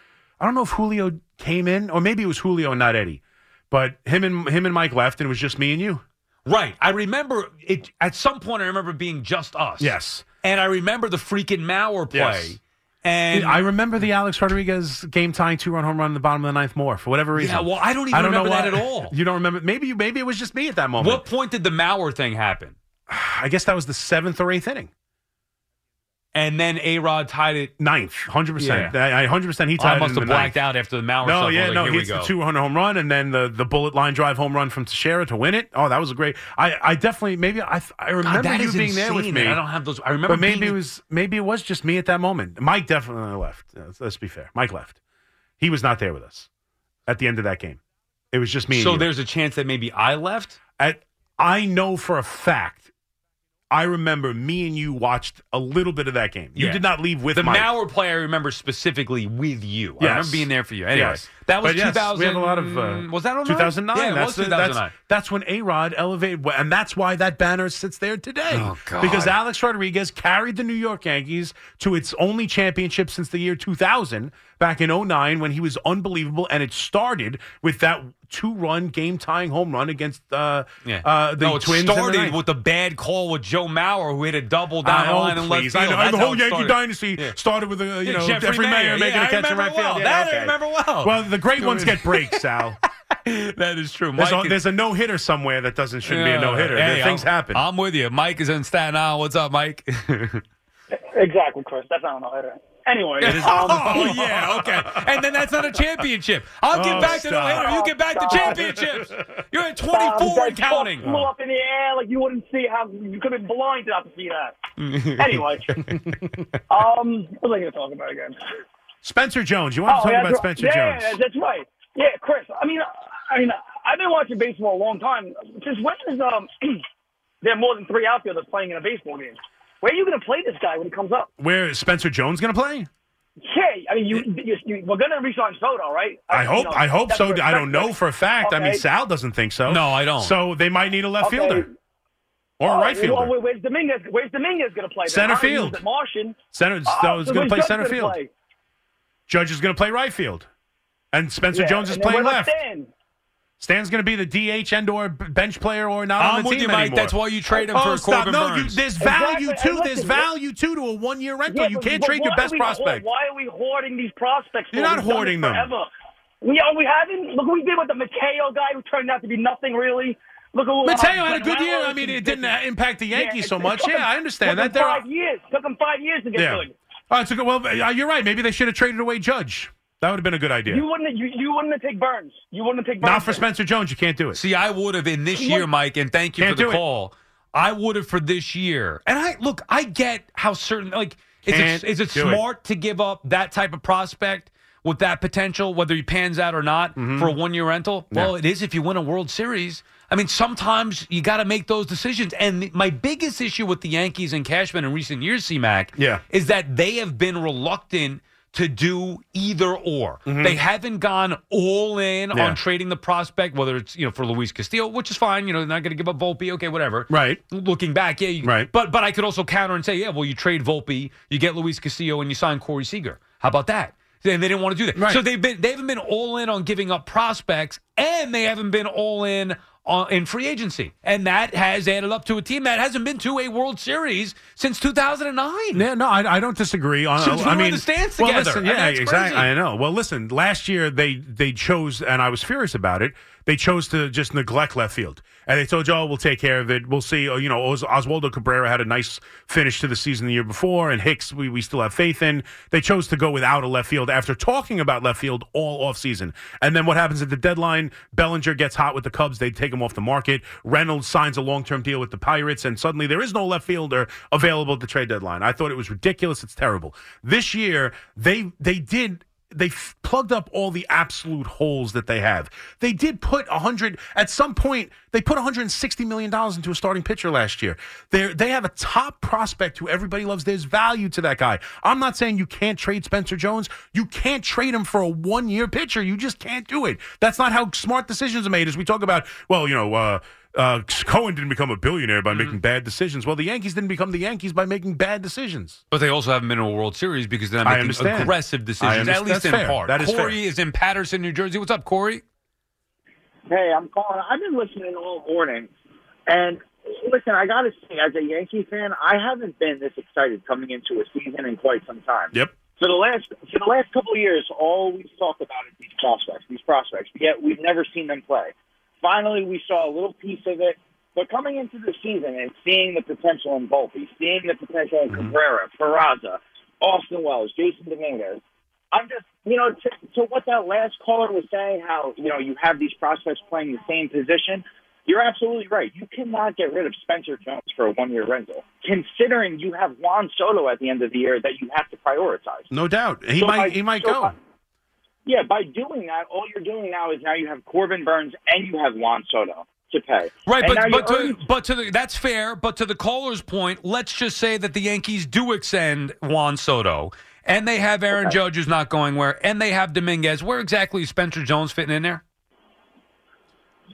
[SPEAKER 2] I don't know if Julio came in, or maybe it was Julio and not Eddie, but him and him and Mike left, and it was just me and you.
[SPEAKER 1] Right. I remember it at some point I remember being just us.
[SPEAKER 2] Yes.
[SPEAKER 1] And I remember the freaking Mauer play.
[SPEAKER 2] Yes.
[SPEAKER 1] And
[SPEAKER 2] I remember the Alex Rodriguez game tying two run home run in the bottom of the ninth more for whatever reason.
[SPEAKER 1] Yeah, well, I don't even remember that
[SPEAKER 2] why-
[SPEAKER 1] at all.
[SPEAKER 2] You don't remember? Maybe you. Maybe it was just me at that moment.
[SPEAKER 1] what point did the Mauer thing happen?
[SPEAKER 2] I guess that was the seventh or eighth inning.
[SPEAKER 1] And then A Rod tied it.
[SPEAKER 2] Ninth, hundred percent. Hundred percent. He
[SPEAKER 1] I
[SPEAKER 2] tied it
[SPEAKER 1] must have blacked
[SPEAKER 2] ninth.
[SPEAKER 1] out after the Mauer
[SPEAKER 2] No. Yeah,
[SPEAKER 1] was
[SPEAKER 2] no, he hits the two hundred home run, and then the, the bullet line drive home run from Teixeira to win it. Oh, that was a great. I, I definitely maybe I I remember
[SPEAKER 1] that
[SPEAKER 2] you being there with me.
[SPEAKER 1] I don't have those. I remember
[SPEAKER 2] but maybe
[SPEAKER 1] being-
[SPEAKER 2] it was maybe it was just me at that moment. Mike definitely left. Uh, Let's be fair. Mike left. He was not there with us at the end of that game. It was just me.
[SPEAKER 1] So there's a chance that maybe I left.
[SPEAKER 2] At, I know for a fact. I remember me and you watched a little bit of that game. You
[SPEAKER 1] Yeah.
[SPEAKER 2] did not leave with
[SPEAKER 1] the
[SPEAKER 2] Mike.
[SPEAKER 1] Mauer play. I remember specifically with you. I
[SPEAKER 2] Yes.
[SPEAKER 1] remember being there for you. Anyway,
[SPEAKER 2] Yes.
[SPEAKER 1] That was
[SPEAKER 2] But yes,
[SPEAKER 1] 2000.
[SPEAKER 2] We have a lot of uh,
[SPEAKER 1] was that 09?
[SPEAKER 2] 2009?
[SPEAKER 1] Yeah,
[SPEAKER 2] that's
[SPEAKER 1] was 2009.
[SPEAKER 2] That's, that's when A Rod elevated, and that's why that banner sits there today.
[SPEAKER 1] Oh, God.
[SPEAKER 2] Because Alex Rodriguez carried the New York Yankees to its only championship since the year 2000, back in 09, when he was unbelievable, and it started with that two-run game-tying home run against uh,
[SPEAKER 1] Yeah.
[SPEAKER 2] uh, the
[SPEAKER 1] no, it
[SPEAKER 2] Twins. in the
[SPEAKER 1] started with the bad call with Joe Mauer, who hit a double down the line in left field.
[SPEAKER 2] I know. The whole Yankee
[SPEAKER 1] started.
[SPEAKER 2] dynasty
[SPEAKER 1] Yeah.
[SPEAKER 2] started with, a, you
[SPEAKER 1] Yeah,
[SPEAKER 2] know,
[SPEAKER 1] Jeffrey
[SPEAKER 2] Jeffrey Maier,
[SPEAKER 1] Maier.
[SPEAKER 2] making a
[SPEAKER 1] I
[SPEAKER 2] catch in right field.
[SPEAKER 1] well.
[SPEAKER 2] Yeah,
[SPEAKER 1] That I remember well.
[SPEAKER 2] Well, the great ones get breaks, Sal.
[SPEAKER 1] that is true.
[SPEAKER 2] There's
[SPEAKER 1] Mike
[SPEAKER 2] a, there's a no hitter somewhere that doesn't shouldn't be a no hitter.
[SPEAKER 1] Hey,
[SPEAKER 2] Things
[SPEAKER 1] I'm,
[SPEAKER 2] happen.
[SPEAKER 1] I'm with you. Mike is in Staten Island. What's up, Mike?
[SPEAKER 6] Exactly, Chris. That's not an hitter. Anyway, um,
[SPEAKER 1] oh yeah, okay. And then that's not a championship. I'll
[SPEAKER 2] Oh,
[SPEAKER 1] get back to no
[SPEAKER 2] stop.
[SPEAKER 1] hitter. You get back to championships. You're at
[SPEAKER 6] um,
[SPEAKER 1] 24 and
[SPEAKER 6] that
[SPEAKER 1] counting.
[SPEAKER 6] Flew up in the air like you wouldn't see how you could have been blind not to see that. anyway, um, what was I going to talk about again?
[SPEAKER 2] Spencer Jones. You want to talk
[SPEAKER 6] that's
[SPEAKER 2] about
[SPEAKER 6] right.
[SPEAKER 2] Spencer
[SPEAKER 6] yeah,
[SPEAKER 2] Jones?
[SPEAKER 6] that's right. Yeah, Chris. I mean, I mean, I've been watching baseball a long time. Since when is um there are more than three outfielders playing in a baseball game? Where are you going to play this guy when he comes up?
[SPEAKER 2] Where is Spencer Jones going to play?
[SPEAKER 6] Yeah, I mean, you, you, you we're going to resign Soto, right?
[SPEAKER 2] I
[SPEAKER 6] you
[SPEAKER 2] hope.
[SPEAKER 6] know,
[SPEAKER 2] I hope so. I don't know for a fact. I mean, Sal doesn't think so.
[SPEAKER 1] No, I don't.
[SPEAKER 2] So they might need a left
[SPEAKER 6] Okay.
[SPEAKER 2] fielder or a
[SPEAKER 6] Oh,
[SPEAKER 2] right fielder.
[SPEAKER 6] Well, where's Dominguez? Where's Dominguez going to play?
[SPEAKER 2] Center field.
[SPEAKER 6] Martian.
[SPEAKER 2] Center.
[SPEAKER 6] Oh,
[SPEAKER 2] so he's going to play center field.
[SPEAKER 6] play?
[SPEAKER 2] Judge is going to play right field, and Spencer
[SPEAKER 6] Yeah,
[SPEAKER 2] Jones is playing left.
[SPEAKER 6] Stan?
[SPEAKER 2] Stan's going to be the DH and or bench player or not
[SPEAKER 1] I'm
[SPEAKER 2] on the
[SPEAKER 1] with
[SPEAKER 2] team
[SPEAKER 1] you, Mike.
[SPEAKER 2] anymore.
[SPEAKER 1] That's why you trade him
[SPEAKER 2] oh,
[SPEAKER 1] for
[SPEAKER 2] stop.
[SPEAKER 1] Corbin
[SPEAKER 2] no,
[SPEAKER 1] Burnes.
[SPEAKER 2] You, there's value
[SPEAKER 6] Exactly.
[SPEAKER 2] too.
[SPEAKER 6] And
[SPEAKER 2] There's value too to a one year rental.
[SPEAKER 6] Yeah,
[SPEAKER 2] you can't trade your best
[SPEAKER 6] are we
[SPEAKER 2] prospect.
[SPEAKER 6] Why are we hoarding these prospects?
[SPEAKER 2] You're not hoarding them.
[SPEAKER 6] Forever. We are. We haven't. Look what we did with the Mateo guy who turned out to be nothing really. Look at what
[SPEAKER 2] Mateo
[SPEAKER 6] uh,
[SPEAKER 2] had a good year. I mean, it didn't impact the Yankees
[SPEAKER 6] Yeah,
[SPEAKER 2] so
[SPEAKER 6] it- it
[SPEAKER 2] much.
[SPEAKER 6] took
[SPEAKER 2] Yeah,
[SPEAKER 6] him-
[SPEAKER 2] I understand
[SPEAKER 6] took
[SPEAKER 2] that.
[SPEAKER 6] him
[SPEAKER 2] There are-
[SPEAKER 6] five years. Took him five years to get
[SPEAKER 2] Yeah.
[SPEAKER 6] good.
[SPEAKER 2] All right, so good. Well, uh, you're right. Maybe they should have traded away Judge. That would have been a good idea.
[SPEAKER 6] You wouldn't. You, you wouldn't have taken Burnes. You wouldn't have taken Burnes.
[SPEAKER 2] Not for Spencer Jones. You can't do it.
[SPEAKER 1] See, I would have in this year, Mike, and thank you
[SPEAKER 2] Can't
[SPEAKER 1] for the
[SPEAKER 2] do it.
[SPEAKER 1] call. I would have for this year. And I look, I get how certain like is
[SPEAKER 2] Can't
[SPEAKER 1] it is it
[SPEAKER 2] do it.
[SPEAKER 1] smart to give up that type of prospect with that potential, whether he pans out or not, for a one year rental? Well, it is if you win a World Series. I mean, sometimes you got to make those decisions. And my biggest issue with the Yankees and Cashman in recent years, C-Mac,
[SPEAKER 2] Yeah.
[SPEAKER 1] is that they have been reluctant to do either or. They haven't gone all in
[SPEAKER 2] Mm-hmm. Yeah.
[SPEAKER 1] on trading the prospect, whether it's you know for Luis Castillo, which is fine. You know, they're not going to give up Volpe. Okay, whatever.
[SPEAKER 2] Right.
[SPEAKER 1] Looking back, yeah. You,
[SPEAKER 2] Right.
[SPEAKER 1] But but I could also counter and say, yeah, well, you trade Volpe, you get Luis Castillo, and you sign Corey Seager. How about that? And they didn't want to do that.
[SPEAKER 2] Right.
[SPEAKER 1] So they've been they haven't been all in on giving up prospects, and they haven't been all in on, in free agency, and that has added up to a team that hasn't been to a World Series since 2009.
[SPEAKER 2] Yeah, no, I, I don't disagree. On,
[SPEAKER 1] Since we
[SPEAKER 2] I mean,
[SPEAKER 1] the stands
[SPEAKER 2] well,
[SPEAKER 1] together.
[SPEAKER 2] listen,
[SPEAKER 1] I mean,
[SPEAKER 2] yeah, exactly.
[SPEAKER 1] crazy.
[SPEAKER 2] I know. Well, listen, last year they they chose, and I was furious about it. They chose to just neglect left field, and they told you, "Oh, we'll take care of it. We'll see." Oh, You know, Os- Oswaldo Cabrera had a nice finish to the season the year before, and Hicks, we, we still have faith in. They chose to go without a left field after talking about left field all off season, and then what happens at the deadline? Bellinger gets hot with the Cubs. They take him off the market. Reynolds signs a long term deal with the Pirates, and suddenly there is no left fielder available at the trade deadline. I thought it was ridiculous. It's terrible. This year they they did they f- plugged up all the absolute holes that they have. They did put a hundred at some point. They put 160 million dollars into a starting pitcher last year. They they have a top prospect who everybody loves. There's value to that guy. I'm not saying you can't trade Spencer Jones. You can't trade him for a one year pitcher. You just can't do it. That's not how smart decisions are made. As we talk about, well, you know. Uh, uh, Cohen didn't become a billionaire by making bad decisions. Well, the Yankees didn't become the Yankees by making bad decisions.
[SPEAKER 1] But they also haven't been in a World Series because they're not making
[SPEAKER 2] understand.
[SPEAKER 1] aggressive
[SPEAKER 2] I
[SPEAKER 1] decisions, at least
[SPEAKER 2] That's
[SPEAKER 1] in
[SPEAKER 2] fair.
[SPEAKER 1] part.
[SPEAKER 2] That is
[SPEAKER 1] Corey is in Paterson, New Jersey. What's up, Corey?
[SPEAKER 11] Hey, I'm calling. I've been listening all morning, and listen, I got to say, as a Yankee fan, I haven't been this excited coming into a season in quite some time.
[SPEAKER 2] Yep.
[SPEAKER 11] For the last for the last couple of years, all we've talked about is these prospects, these prospects. Yet we've never seen them play. Finally, we saw a little piece of it. But coming into the season and seeing the potential in Volpe, seeing the potential in mm-hmm. Cabrera, Peraza, Austin Wells, Jasson Dominguez, I'm just, you know, to, to what that last caller was saying, how, you know, you have these prospects playing the same position, you're absolutely right. You cannot get rid of Spencer Jones for a one year rental, considering you have Juan Soto at the end of the year that you have to prioritize.
[SPEAKER 2] No doubt. He
[SPEAKER 11] So
[SPEAKER 2] might
[SPEAKER 11] by-
[SPEAKER 2] he might
[SPEAKER 11] so
[SPEAKER 2] go.
[SPEAKER 11] by- yeah, by doing that, all you're doing now is now you have Corbin Burnes and you have Juan Soto to pay.
[SPEAKER 1] Right,
[SPEAKER 11] And
[SPEAKER 1] but but to, but to the that's fair. But to the caller's point, let's just say that the Yankees do extend Juan Soto, and they have Aaron Judge who's not going where, and they have Dominguez. Where exactly is Spencer Jones fitting in there?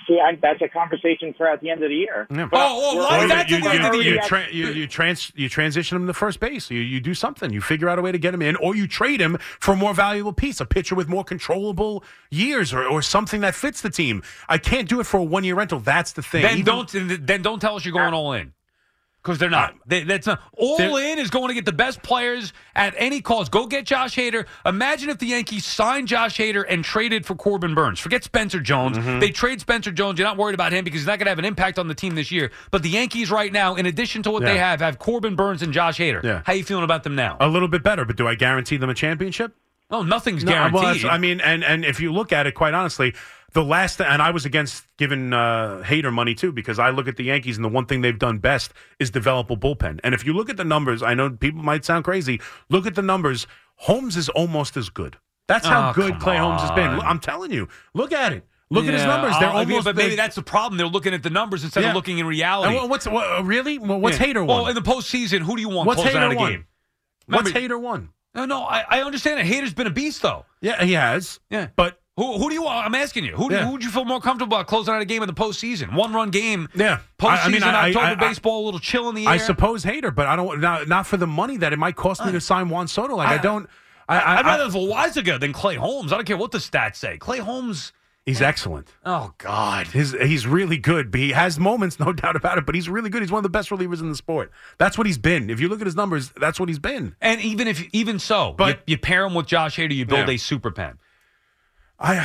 [SPEAKER 11] See, I, that's a conversation for at the end of the year.
[SPEAKER 2] Yeah.
[SPEAKER 11] But
[SPEAKER 1] Oh,
[SPEAKER 11] we're
[SPEAKER 1] why is that
[SPEAKER 2] you,
[SPEAKER 1] at the end of the
[SPEAKER 2] you,
[SPEAKER 1] year?
[SPEAKER 2] you, tra- you, you, trans, you transition him to first base. You, you do something. You figure out a way to get him in, or you trade him for a more valuable piece, a pitcher with more controllable years, or, or something that fits the team. I can't do it for a one year rental. That's the thing.
[SPEAKER 1] Then
[SPEAKER 2] Even-
[SPEAKER 1] don't then don't tell us you're going all in. Because they're not. They, that's not. All in is going to get the best players at any cost. Go get Josh Hader. Imagine if the Yankees signed Josh Hader and traded for Corbin Burnes. Forget Spencer Jones.
[SPEAKER 2] Mm-hmm.
[SPEAKER 1] They trade Spencer Jones. You're not worried about him because he's not going to have an impact on the team this year. But the Yankees right now, in addition to what they have, have Corbin Burnes and Josh Hader.
[SPEAKER 2] Yeah.
[SPEAKER 1] How you feeling about them now?
[SPEAKER 2] a little bit better, but do I guarantee them a championship?
[SPEAKER 1] oh, nothing's
[SPEAKER 2] No, well,
[SPEAKER 1] guaranteed.
[SPEAKER 2] that's- I mean, and and if you look at it, quite honestly, the last and I was against giving uh, Hader money too because I look at the Yankees and the one thing they've done best is develop a bullpen. And if you look at the numbers, I know people might sound crazy. Look at the numbers. Holmes is almost as good. That's how
[SPEAKER 1] Oh,
[SPEAKER 2] good Clay Holmes has been. I'm telling you. Look at it. Look at his numbers. They're
[SPEAKER 1] I'll-
[SPEAKER 2] almost.
[SPEAKER 1] but maybe that's the problem. They're looking at the numbers instead
[SPEAKER 2] Yeah.
[SPEAKER 1] of looking in reality.
[SPEAKER 2] And what's what, really? What's
[SPEAKER 1] Yeah.
[SPEAKER 2] Hader
[SPEAKER 1] Well, in the postseason, who do you want
[SPEAKER 2] What's Hader
[SPEAKER 1] out game?
[SPEAKER 2] What's Hader one?
[SPEAKER 1] No, no, I, I understand that Hader's been a beast, though.
[SPEAKER 2] Yeah, he has.
[SPEAKER 1] Yeah.
[SPEAKER 2] But
[SPEAKER 1] Who, who do you want? I'm asking you. Who, do,
[SPEAKER 2] Yeah.
[SPEAKER 1] who would you feel more comfortable about closing out a game in the postseason? One run game.
[SPEAKER 2] Yeah.
[SPEAKER 1] Postseason,
[SPEAKER 2] I- mean, I-
[SPEAKER 1] October
[SPEAKER 2] I- I-
[SPEAKER 1] baseball, a little chill in the air.
[SPEAKER 2] I suppose Hader, but I don't not, not for the money that it might cost me to sign Juan Soto. Like I, don't. I,
[SPEAKER 1] I'd rather Loizaga than Clay Holmes. I don't care what the stats say. Clay Holmes.
[SPEAKER 2] he's excellent.
[SPEAKER 1] Oh God.
[SPEAKER 2] His, he's really good. But he has moments, no doubt about it. But he's really good. He's one of the best relievers in the sport. That's what he's been. If you look at his numbers, that's what he's been.
[SPEAKER 1] And even if even so,
[SPEAKER 2] But-
[SPEAKER 1] you, you pair him with Josh Hader, you build
[SPEAKER 2] Yeah.
[SPEAKER 1] a super pen.
[SPEAKER 2] I,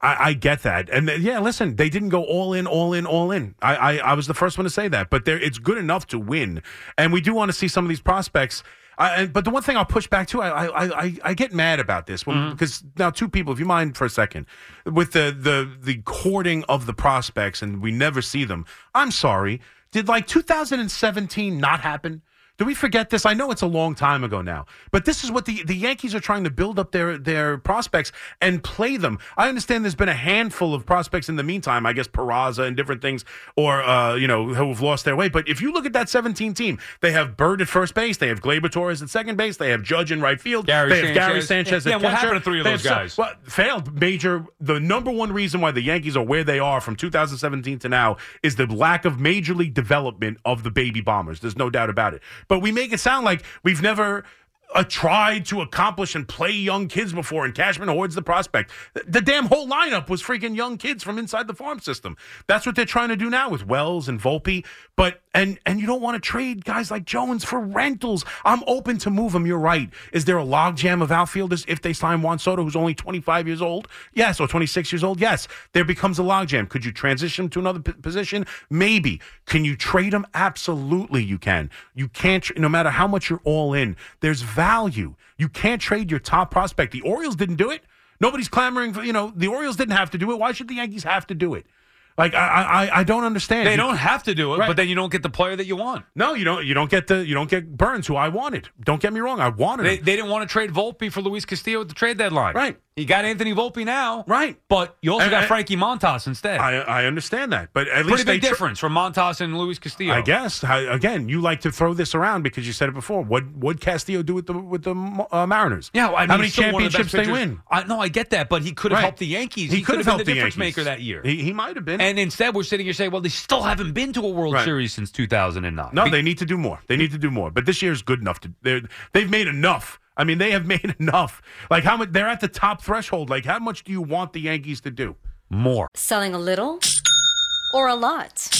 [SPEAKER 2] I, I get that, and th- yeah, listen, they didn't go all in, all in, all in. I, I, I was the first one to say that, but there, it's good enough to win, and we do want to see some of these prospects. I, and, but the one thing I'll push back to, I, I, I, I get mad about this when, mm-hmm. because now two people, if you mind for a second, with the the the courting of the prospects, and we never see them. I'm sorry, did like 2017 not happen? Do we forget this? I know it's a long time ago now, but this is what the, the Yankees are trying to build up their, their prospects and play them. I understand there's been a handful of prospects in the meantime, I guess Peraza and different things, or, uh, you know, who have lost their way. But if you look at that 17 team, they have Bird at first base, they have Gleyber Torres at second base, they have Judge in right field,
[SPEAKER 1] Gary
[SPEAKER 2] they have Gary
[SPEAKER 1] Sanchez.
[SPEAKER 2] Sanchez
[SPEAKER 1] Yeah,
[SPEAKER 2] at
[SPEAKER 1] what
[SPEAKER 2] catcher.
[SPEAKER 1] happened to three of
[SPEAKER 2] They
[SPEAKER 1] those
[SPEAKER 2] some-
[SPEAKER 1] guys?
[SPEAKER 2] well, failed major. The number one reason why the Yankees are where they are from 2017 to now is the lack of major league development of the baby bombers. There's no doubt about it. But we make it sound like we've never. Uh, tried to accomplish and play young kids before, and Cashman hoards the prospect. The, the damn whole lineup was freaking young kids from inside the farm system. That's what they're trying to do now with Wells and Volpe. But and and you don't want to trade guys like Jones for rentals. I'm open to move them. You're right. Is there a logjam of outfielders if they sign Juan Soto, who's only 25 years old? Yes, or 26 years old? Yes. There becomes a logjam. Could you transition him to another p- position? Maybe. Can you trade him? Absolutely, you can. You can't. No matter how much you're all in, there's value. You can't trade your top prospect. The Orioles didn't do it. Nobody's clamoring for. You know, the Orioles didn't have to do it. Why should the Yankees have to do it? Like I, I, I don't understand.
[SPEAKER 1] They
[SPEAKER 2] You-
[SPEAKER 1] don't have to do it,
[SPEAKER 2] Right.
[SPEAKER 1] but then you don't get the player that you want.
[SPEAKER 2] No, you don't. You don't get the. You don't get Burnes, who I wanted. Don't get me wrong. I wanted
[SPEAKER 1] They,
[SPEAKER 2] him.
[SPEAKER 1] they didn't want to trade Volpe for Luis Castillo at the trade deadline.
[SPEAKER 2] Right.
[SPEAKER 1] You got Anthony Volpe now.
[SPEAKER 2] Right.
[SPEAKER 1] But you also
[SPEAKER 2] And-
[SPEAKER 1] got Frankie Montas instead.
[SPEAKER 2] I, I understand that, but at
[SPEAKER 1] Pretty
[SPEAKER 2] least
[SPEAKER 1] big
[SPEAKER 2] they tr-
[SPEAKER 1] difference from Montas and Luis Castillo.
[SPEAKER 2] I guess. I, again, you like to throw this around because you said it before. What would Castillo do with the with the uh, Mariners?
[SPEAKER 1] Yeah, well, I mean,
[SPEAKER 2] how many
[SPEAKER 1] he's still one of the
[SPEAKER 2] championships they win?
[SPEAKER 1] I, no, I get that, but he could have
[SPEAKER 2] Right.
[SPEAKER 1] helped the Yankees.
[SPEAKER 2] He
[SPEAKER 1] He,
[SPEAKER 2] could have
[SPEAKER 1] been
[SPEAKER 2] the
[SPEAKER 1] the difference
[SPEAKER 2] Yankees.
[SPEAKER 1] maker that year.
[SPEAKER 2] He, he might have been.
[SPEAKER 1] and instead, we're sitting here saying, well, they still haven't been to a World
[SPEAKER 2] Right.
[SPEAKER 1] Series since 2009.
[SPEAKER 2] no,
[SPEAKER 1] Be-
[SPEAKER 2] they need to do more. They need to do more. But this year is good enough to. They've made enough. I mean, they have made enough. Like how much? They're at the top threshold. Like how much do you want the Yankees to do?
[SPEAKER 1] more.
[SPEAKER 12] Selling a little or a lot?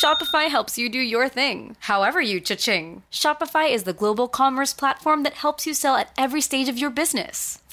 [SPEAKER 12] Shopify helps you do your thing, however you cha-ching. Shopify is the global commerce platform that helps you sell at every stage of your business.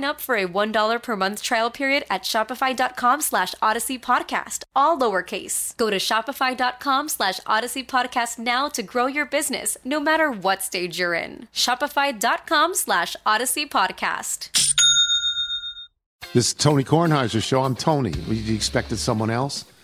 [SPEAKER 12] up for a $1 per month trial period at shopify.com slash odyssey podcast, all lowercase. Go to shopify.com slash odyssey podcast now to grow your business, no matter what stage you're in. Shopify.com slash odyssey podcast.
[SPEAKER 13] This is Tony Kornheiser's show. I'm Tony. You expected someone else?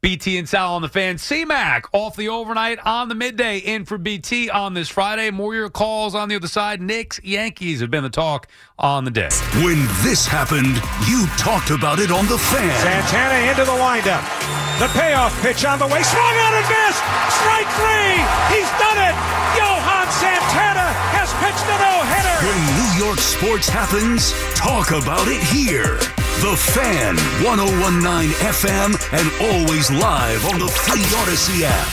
[SPEAKER 1] BT and Sal on the fan. C-Mac off the overnight on the midday in for BT on this Friday. More your calls on the other side. Knicks, Yankees have been the talk on the day.
[SPEAKER 9] When this happened, you talked about it on the fan.
[SPEAKER 14] Santana into the windup. The payoff pitch on the way. Swung out and missed. Strike three. He's done it. Johan Santana has pitched a no-hitter.
[SPEAKER 9] When New York sports happens, talk about it here. The Fan, 1019 FM, and always live on the free Odyssey app.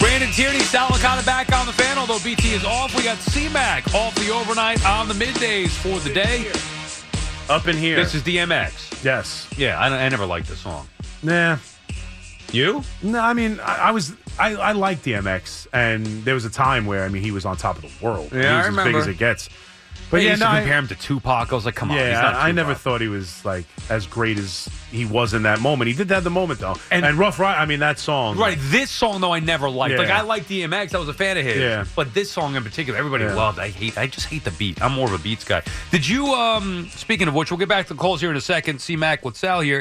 [SPEAKER 1] Brandon Tierney, Sal Licata back on the fan. Although BT is off, we got C-Mac off the overnight on the middays for the day.
[SPEAKER 2] Up in here.
[SPEAKER 1] This is DMX.
[SPEAKER 2] Yes.
[SPEAKER 1] Yeah, I, I never liked the song.
[SPEAKER 2] Nah.
[SPEAKER 1] You?
[SPEAKER 2] No, I mean, I, I was, I, I like DMX, and there was a time where, I mean, he was on top of the world.
[SPEAKER 1] Yeah,
[SPEAKER 2] he
[SPEAKER 1] I
[SPEAKER 2] was as big
[SPEAKER 1] remember.
[SPEAKER 2] as it gets.
[SPEAKER 1] But yeah,
[SPEAKER 2] yeah, no,
[SPEAKER 1] to
[SPEAKER 2] I-
[SPEAKER 1] compare him to Tupac. I was like, come on, he's
[SPEAKER 2] yeah,
[SPEAKER 1] not
[SPEAKER 2] I, I never thought he was like as great as he was in that moment. He did have the moment though, and, Rough Ride. I mean, that song,
[SPEAKER 1] Right, this song though I never liked. Like I like DMX, I was a fan of his.
[SPEAKER 2] Yeah.
[SPEAKER 1] But this song in particular, everybody
[SPEAKER 2] Yeah.
[SPEAKER 1] loved. I hate. I just hate the beat. I'm more of a beats guy. Did you? um Speaking of which, we'll get back to the calls here in a second. C Mac with Sal here,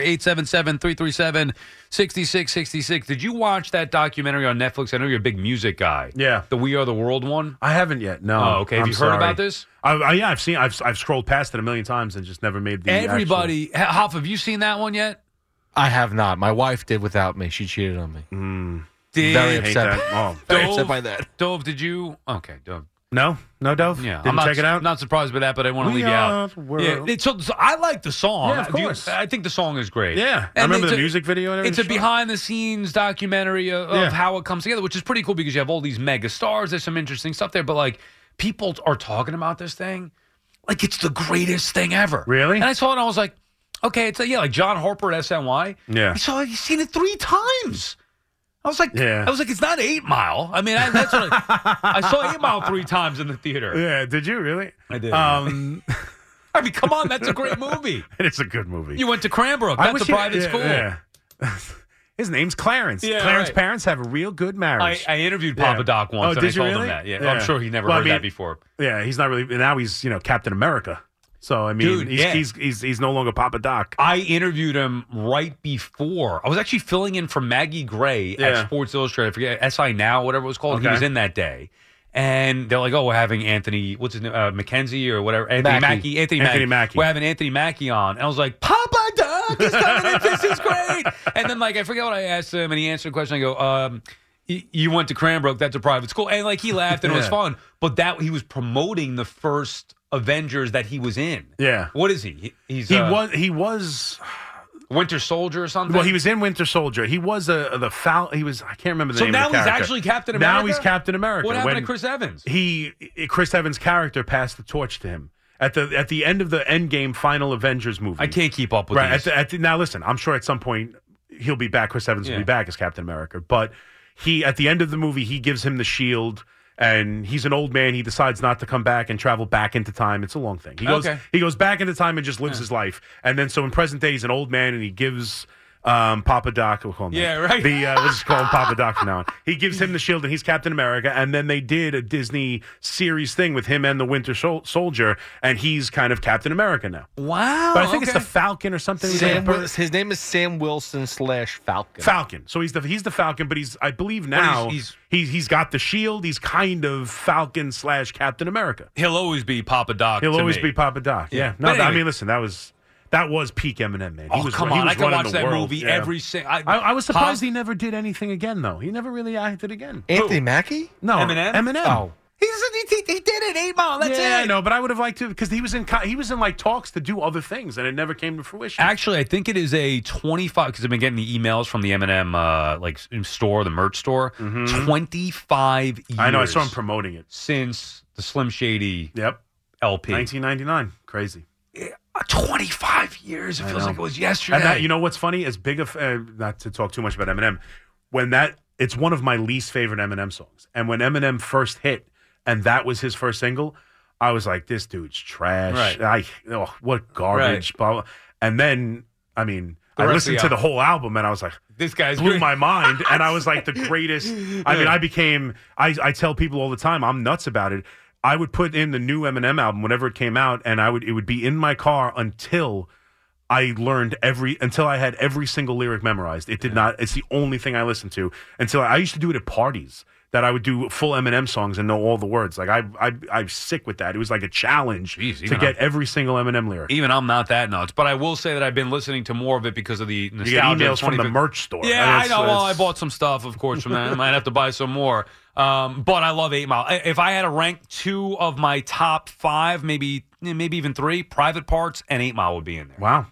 [SPEAKER 1] 877-337-6666. Did you watch that documentary on Netflix? I know you're a big music guy.
[SPEAKER 2] Yeah.
[SPEAKER 1] The We Are the World one.
[SPEAKER 2] I haven't yet. No.
[SPEAKER 1] Oh, okay. Have
[SPEAKER 2] I'm
[SPEAKER 1] you heard about this?
[SPEAKER 2] I, I, yeah, I've seen. I've I've scrolled past it a million times and just never made the.
[SPEAKER 1] Everybody, H- Hoff, have you seen that one yet?
[SPEAKER 15] I have not. My wife did without me. She cheated on me. Hmm.
[SPEAKER 1] Did
[SPEAKER 15] Very upset.
[SPEAKER 2] that. Oh.
[SPEAKER 15] Very
[SPEAKER 1] Dove-
[SPEAKER 15] upset by that.
[SPEAKER 1] Dove, did you? Okay, Dove.
[SPEAKER 2] No, no, Dove.
[SPEAKER 1] Yeah,
[SPEAKER 2] Didn't
[SPEAKER 1] I'm not,
[SPEAKER 2] check it out.
[SPEAKER 1] Not surprised by that, but I want to leave you out. Yeah, it's, so, so I like the song.
[SPEAKER 2] Yeah, of
[SPEAKER 1] Do you-
[SPEAKER 2] course.
[SPEAKER 1] I think the song is great.
[SPEAKER 2] Yeah, I remember
[SPEAKER 1] it's
[SPEAKER 2] the
[SPEAKER 1] a-
[SPEAKER 2] music video and
[SPEAKER 1] It's a
[SPEAKER 2] everything.
[SPEAKER 1] behind the scenes documentary of, of
[SPEAKER 2] Yeah.
[SPEAKER 1] how it comes together, which is pretty cool because you have all these mega stars. There's some interesting stuff there, but like people are talking about this thing like it's the greatest thing ever.
[SPEAKER 2] Really?
[SPEAKER 1] And I saw it and I was like, okay, it's a, yeah, like John Harper at SNY.
[SPEAKER 2] Yeah.
[SPEAKER 1] I saw he's seen it three times. I was like,
[SPEAKER 2] Yeah.
[SPEAKER 1] I was like, it's not Eight Mile. I mean, I, that's what I, I saw Eight Mile three times in the theater.
[SPEAKER 2] Yeah, did you really?
[SPEAKER 1] I did.
[SPEAKER 2] Um,
[SPEAKER 1] I mean, come on, that's a great movie.
[SPEAKER 2] it's a good movie.
[SPEAKER 1] You went to Cranbrook.
[SPEAKER 2] I
[SPEAKER 1] That's a
[SPEAKER 2] he-
[SPEAKER 1] private
[SPEAKER 2] yeah,
[SPEAKER 1] school.
[SPEAKER 2] yeah. His name's Clarence.
[SPEAKER 1] Yeah,
[SPEAKER 2] Clarence
[SPEAKER 1] right.
[SPEAKER 2] parents have a real good marriage.
[SPEAKER 1] I interviewed
[SPEAKER 2] Yeah.
[SPEAKER 1] Papa Doc once,
[SPEAKER 2] Oh,
[SPEAKER 1] and I told
[SPEAKER 2] really?
[SPEAKER 1] him that. Yeah, I'm sure he never
[SPEAKER 2] Well, I
[SPEAKER 1] heard
[SPEAKER 2] mean,
[SPEAKER 1] that before.
[SPEAKER 2] Yeah, he's not really. Now he's you know Captain America. So I mean,
[SPEAKER 1] Dude,
[SPEAKER 2] he's,
[SPEAKER 1] yeah.
[SPEAKER 2] he's he's he's no longer Papa Doc.
[SPEAKER 1] I interviewed him right before. I was actually filling in for Maggie Gray
[SPEAKER 2] Yeah.
[SPEAKER 1] at Sports Illustrated. I forget SI Now, whatever it was called. He was in that day. And they're like, "Oh, we're having Anthony, what's his name, uh, Mackenzie or whatever, Anthony
[SPEAKER 2] Mackie.
[SPEAKER 1] Anthony,
[SPEAKER 2] Anthony
[SPEAKER 1] Mackie. We're having Anthony Mackie on." And I was like, "Papa Doc is coming in. This is great." And then like I forget what I asked him, and he answered a question. I go, um, "You went to Cranbrook? That's a private school." And like he laughed, and it was fun. But that he was promoting the first Avengers that he was in.
[SPEAKER 2] Yeah.
[SPEAKER 1] What is he? He- He's
[SPEAKER 2] he
[SPEAKER 1] uh,
[SPEAKER 2] was he was
[SPEAKER 1] Winter Soldier or something.
[SPEAKER 2] well he was in Winter Soldier. He was a the Fal. He was I can't remember the
[SPEAKER 1] So
[SPEAKER 2] name.
[SPEAKER 1] now
[SPEAKER 2] of the
[SPEAKER 1] he's
[SPEAKER 2] character.
[SPEAKER 1] actually Captain America.
[SPEAKER 2] Now he's Captain America.
[SPEAKER 1] What happened
[SPEAKER 2] When
[SPEAKER 1] to Chris Evans?
[SPEAKER 2] He Chris Evans' character passed the torch to him. At the at the end of the Endgame final Avengers movie,
[SPEAKER 1] I can't keep up with
[SPEAKER 2] right. At the, at the, now, listen, I'm sure at some point he'll be back. Chris Evans will be back as Captain America. But he, at the end of the movie, he gives him the shield, and he's an old man. He decides not to come back and travel back into time. It's a long thing. He goes,
[SPEAKER 1] Okay.
[SPEAKER 2] he goes back into time and just lives his life. And then, so in present day, he's an old man, and he gives. Um, Papa Doc, we'll call him that.
[SPEAKER 1] Yeah, right.
[SPEAKER 2] The uh, let's just call him Papa Doc from now on. He gives him the shield, and he's Captain America. And then they did a Disney series thing with him and the Winter Sol- Soldier, and he's kind of Captain America now.
[SPEAKER 1] Wow.
[SPEAKER 2] But I think it's the Falcon or something.
[SPEAKER 15] Sam,
[SPEAKER 2] But-
[SPEAKER 15] Wil- his name is Sam Wilson slash Falcon.
[SPEAKER 2] Falcon. So he's the he's the Falcon, but he's I believe now
[SPEAKER 1] he's-
[SPEAKER 2] he's, he's got the shield. He's kind of Falcon slash Captain America.
[SPEAKER 1] He'll always be Papa Doc.
[SPEAKER 2] He'll
[SPEAKER 1] to
[SPEAKER 2] always
[SPEAKER 1] me.
[SPEAKER 2] be Papa Doc. Yeah.
[SPEAKER 1] Yeah.
[SPEAKER 2] No,
[SPEAKER 1] But
[SPEAKER 2] I mean, listen, that was that was peak Eminem, man. He
[SPEAKER 1] Oh,
[SPEAKER 2] was,
[SPEAKER 1] come
[SPEAKER 2] he
[SPEAKER 1] on.
[SPEAKER 2] was
[SPEAKER 1] I can watch that
[SPEAKER 2] world.
[SPEAKER 1] movie
[SPEAKER 2] Yeah.
[SPEAKER 1] every single. I,
[SPEAKER 2] I, I was surprised he never did anything again, though. He never really acted again.
[SPEAKER 15] Anthony Mackie?
[SPEAKER 2] No,
[SPEAKER 1] Eminem?
[SPEAKER 2] Eminem.
[SPEAKER 15] Oh.
[SPEAKER 1] He's, he, he did it. Eight Mile. That's
[SPEAKER 2] yeah,
[SPEAKER 1] it.
[SPEAKER 2] I know, but I would have liked to because he was in he was in like talks to do other things, and it never came to fruition.
[SPEAKER 1] Actually, I think it is a 25 because I've been getting the emails from the Eminem uh, like store, the merch store. 25 years.
[SPEAKER 2] Mm-hmm. I know. I saw him promoting it.
[SPEAKER 1] since the Slim Shady
[SPEAKER 2] Yep,
[SPEAKER 1] LP.
[SPEAKER 2] 1999. Crazy.
[SPEAKER 1] Uh, 25 years. It
[SPEAKER 2] I
[SPEAKER 1] feels
[SPEAKER 2] know.
[SPEAKER 1] like it was yesterday.
[SPEAKER 2] And that, you know what's funny? As big of uh, not to talk too much about Eminem, when that it's one of my least favorite Eminem songs. And when Eminem first hit, and that was his first single, I was like, "This dude's trash.
[SPEAKER 1] Right.
[SPEAKER 2] I oh, what garbage." Blah, blah. And then, I mean,
[SPEAKER 1] The
[SPEAKER 2] I listened
[SPEAKER 1] of
[SPEAKER 2] to
[SPEAKER 1] the
[SPEAKER 2] the whole album, and I was like,
[SPEAKER 1] this guy's
[SPEAKER 2] blew
[SPEAKER 1] great.
[SPEAKER 2] my mind and i was like the greatest i mean i became I, I tell people all the time i'm nuts about it i would put in the new eminem album whenever it came out and i would it would be in my car until i learned every until i had every single lyric memorized it did not it's the only thing i listened to until i, I used to do it at parties that I would do full Eminem songs and know all the words. Like I, I, I'm sick with that. It was like a challenge
[SPEAKER 1] Jeez,
[SPEAKER 2] to get
[SPEAKER 1] I'm-
[SPEAKER 2] every single Eminem lyric.
[SPEAKER 1] Even I'm not that nuts, but I will say that I've been listening to more of it because of the
[SPEAKER 2] You get
[SPEAKER 1] nostalgia.
[SPEAKER 2] emails from the merch store.
[SPEAKER 1] Yeah, I know. Well, I bought some stuff, of course, from that. I might have to buy some more. Um, but I love Eight Mile. If I had to rank two of my top five, maybe maybe even three, Private Parts and Eight Mile would be in there.
[SPEAKER 2] Wow,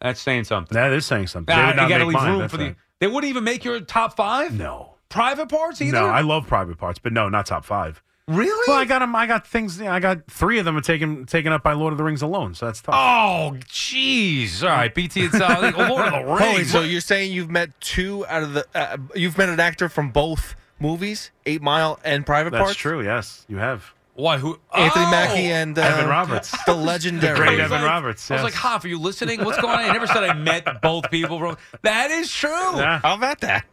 [SPEAKER 1] That's saying something.
[SPEAKER 2] that is saying something. They would not
[SPEAKER 1] you got to
[SPEAKER 2] make
[SPEAKER 1] leave
[SPEAKER 2] mine,
[SPEAKER 1] room for the.
[SPEAKER 2] right.
[SPEAKER 1] They wouldn't even make your top five.
[SPEAKER 2] No.
[SPEAKER 1] Private Parts either.
[SPEAKER 2] No, I love private parts, but no, not top five.
[SPEAKER 1] really.
[SPEAKER 2] Well, I got them. I got things. I got three of them are taken taken up by Lord of the Rings alone, so that's tough.
[SPEAKER 1] Oh, jeez. All right, BT. It's uh, Lord of the
[SPEAKER 15] Holy,
[SPEAKER 1] Rings.
[SPEAKER 15] so you're saying you've met two out of the uh, you've met an actor from both movies, Eight Mile and Private
[SPEAKER 2] that's
[SPEAKER 15] Parts.
[SPEAKER 2] That's true. Yes, you have
[SPEAKER 1] Why? Who?
[SPEAKER 15] Anthony
[SPEAKER 1] Oh!
[SPEAKER 15] Mackie and uh,
[SPEAKER 2] Evan Roberts,
[SPEAKER 15] the legendary.
[SPEAKER 2] great Evan
[SPEAKER 1] like-
[SPEAKER 2] Roberts.
[SPEAKER 1] I was like, "Hoff, are you listening? What's going on?" I never said I met both people. From that is true.
[SPEAKER 2] Yeah.
[SPEAKER 15] How about that,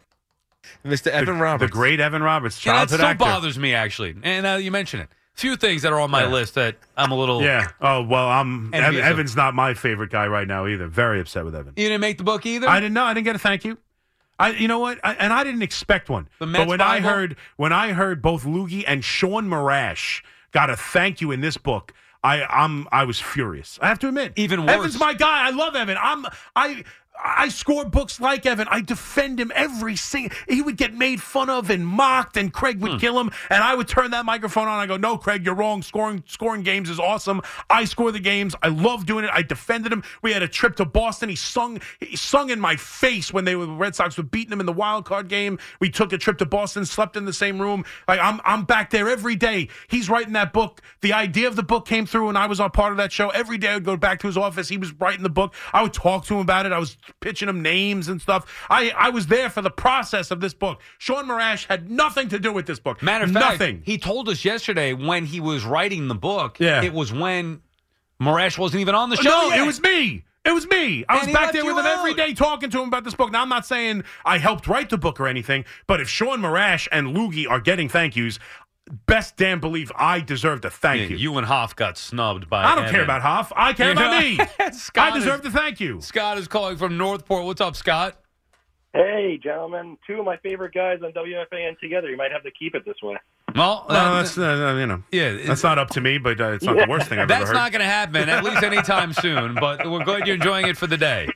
[SPEAKER 15] Mr. Evan
[SPEAKER 2] the,
[SPEAKER 15] Roberts?
[SPEAKER 2] the great Evan Roberts,
[SPEAKER 1] Yeah, that still
[SPEAKER 2] actor.
[SPEAKER 1] bothers me actually. And uh, you mention it. Few things that are on my
[SPEAKER 2] Yeah.
[SPEAKER 1] list that I'm a little.
[SPEAKER 2] Yeah. Oh well, I'm Ev- Evan's not my favorite guy right now either. Very upset with Evan.
[SPEAKER 1] You didn't make the book either.
[SPEAKER 2] I didn't know. I didn't get a thank you. I, you know what? I, and I didn't expect one. But when I heard when I heard both Loogie and Sean Marash got a thank you in this book, I I'm I was furious. I have to admit.
[SPEAKER 1] Even worse.
[SPEAKER 2] Evan's my guy. I love Evan. I'm I I score books like Evan. I defend him every single. He would get made fun of and mocked, and Craig
[SPEAKER 1] Hmm.
[SPEAKER 2] would kill him. And I would turn that microphone on. I go, "No, Craig, you're wrong. Scoring scoring games is awesome. I score the games. I love doing it. I defended him. We had a trip to Boston. He sung he sung in my face when they were the Red Sox were beating him in the wild card game. We took a trip to Boston, slept in the same room. Like I'm I'm back there every day. He's writing that book. The idea of the book came through, and I was on part of that show. Every day I would go back to his office. He was writing the book. I would talk to him about it. I was pitching him names and stuff. I I was there for the process of this book. Sean Marash had nothing to do with this book.
[SPEAKER 1] Matter of fact,
[SPEAKER 2] nothing.
[SPEAKER 1] he told us yesterday when he was writing the book.
[SPEAKER 2] Yeah.
[SPEAKER 1] It was when Marash wasn't even on the oh, show.
[SPEAKER 2] No,
[SPEAKER 1] yet.
[SPEAKER 2] it was me. It was me. I
[SPEAKER 1] And
[SPEAKER 2] was back there with him every
[SPEAKER 1] out.
[SPEAKER 2] day talking to him about this book. Now, I'm not saying I helped write the book or anything, but if Sean Marash and Loogie are getting thank yous, best damn believe I deserve to thank
[SPEAKER 1] Yeah,
[SPEAKER 2] you.
[SPEAKER 1] you and Hoff got snubbed by.
[SPEAKER 2] I don't care about Hoff. I care about me.
[SPEAKER 1] Scott
[SPEAKER 2] I deserve
[SPEAKER 1] is-
[SPEAKER 2] to thank you.
[SPEAKER 1] Scott is calling from Northport. What's up, Scott?
[SPEAKER 16] Hey, gentlemen, two of my favorite guys on WFAN together. You might have to keep it this way.
[SPEAKER 1] Well,
[SPEAKER 2] No, that's uh, you know,
[SPEAKER 1] yeah,
[SPEAKER 2] that's not up to me, but uh, it's not the worst thing I've
[SPEAKER 1] That's
[SPEAKER 2] ever heard.
[SPEAKER 1] That's not going to happen, at least anytime soon. But we're glad you're enjoying it for the day.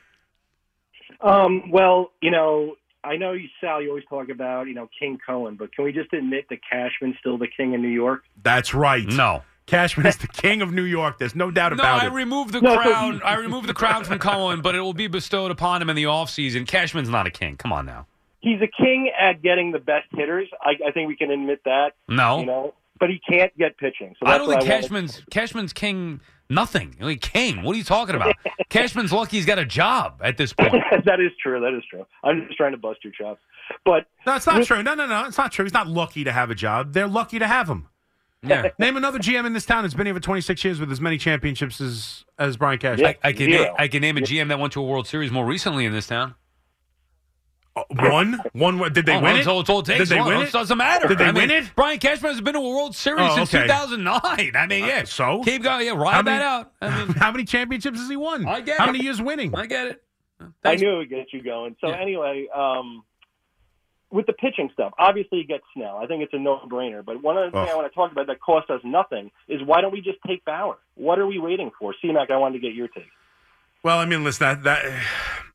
[SPEAKER 16] Um, well, you know, I know you, Sal. You always talk about you know King Cohen, but can we just admit that Cashman's still the king in New York?
[SPEAKER 2] That's right.
[SPEAKER 1] No.
[SPEAKER 2] Cashman is the king of New York. There's no doubt about it.
[SPEAKER 1] No,
[SPEAKER 2] about
[SPEAKER 1] I
[SPEAKER 2] it.
[SPEAKER 1] removed the
[SPEAKER 4] No, so-
[SPEAKER 1] crown. I removed the crown from Cohen, but it will be bestowed upon him in the offseason. Cashman's not a king. Come on now.
[SPEAKER 16] He's a king at getting the best hitters. I, I think we can admit that.
[SPEAKER 1] No.
[SPEAKER 16] You know, but he can't get pitching. So
[SPEAKER 1] I don't think
[SPEAKER 16] wanted-
[SPEAKER 1] Cashman's Cashman's king. Nothing. I mean, king. What are you talking about? Cashman's lucky he's got a job at this point.
[SPEAKER 16] that is true. That is true. I'm just trying to bust your chops. But
[SPEAKER 2] No, it's not true. No, no, no. It's not true. He's not lucky to have a job. They're lucky to have him.
[SPEAKER 1] Yeah.
[SPEAKER 2] Name another GM in this town that's been here for 26 years with as many championships as as Brian Cashman.
[SPEAKER 1] I, I can na- I can name a GM that went to a World Series more recently in this town.
[SPEAKER 2] One, one. Did they
[SPEAKER 1] Oh,
[SPEAKER 2] win
[SPEAKER 1] well,
[SPEAKER 2] it?
[SPEAKER 1] It's all, it's all it takes.
[SPEAKER 2] Did they
[SPEAKER 1] Well,
[SPEAKER 2] win
[SPEAKER 1] it
[SPEAKER 2] it?
[SPEAKER 1] doesn't matter.
[SPEAKER 2] Did they
[SPEAKER 1] I mean,
[SPEAKER 2] win it?
[SPEAKER 1] Brian Cashman has been to a World Series
[SPEAKER 2] Oh,
[SPEAKER 1] since
[SPEAKER 2] okay.
[SPEAKER 1] 2009. I mean, yeah.
[SPEAKER 2] so
[SPEAKER 1] keep going. Yeah,
[SPEAKER 2] How
[SPEAKER 1] ride
[SPEAKER 2] many-
[SPEAKER 1] that out. I mean,
[SPEAKER 2] how many championships has he won?
[SPEAKER 1] I get
[SPEAKER 2] How
[SPEAKER 1] it.
[SPEAKER 2] many years winning?
[SPEAKER 1] I get it.
[SPEAKER 16] I knew it would get you going. So anyway, um, with the pitching stuff, obviously you get Snell. I think it's a no-brainer. But one other thing
[SPEAKER 2] Oh.
[SPEAKER 16] I want to talk about that cost us nothing is why don't we just take Bauer? What are we waiting for? C-Mac, I wanted to get your take.
[SPEAKER 2] Well, I mean, listen, that, that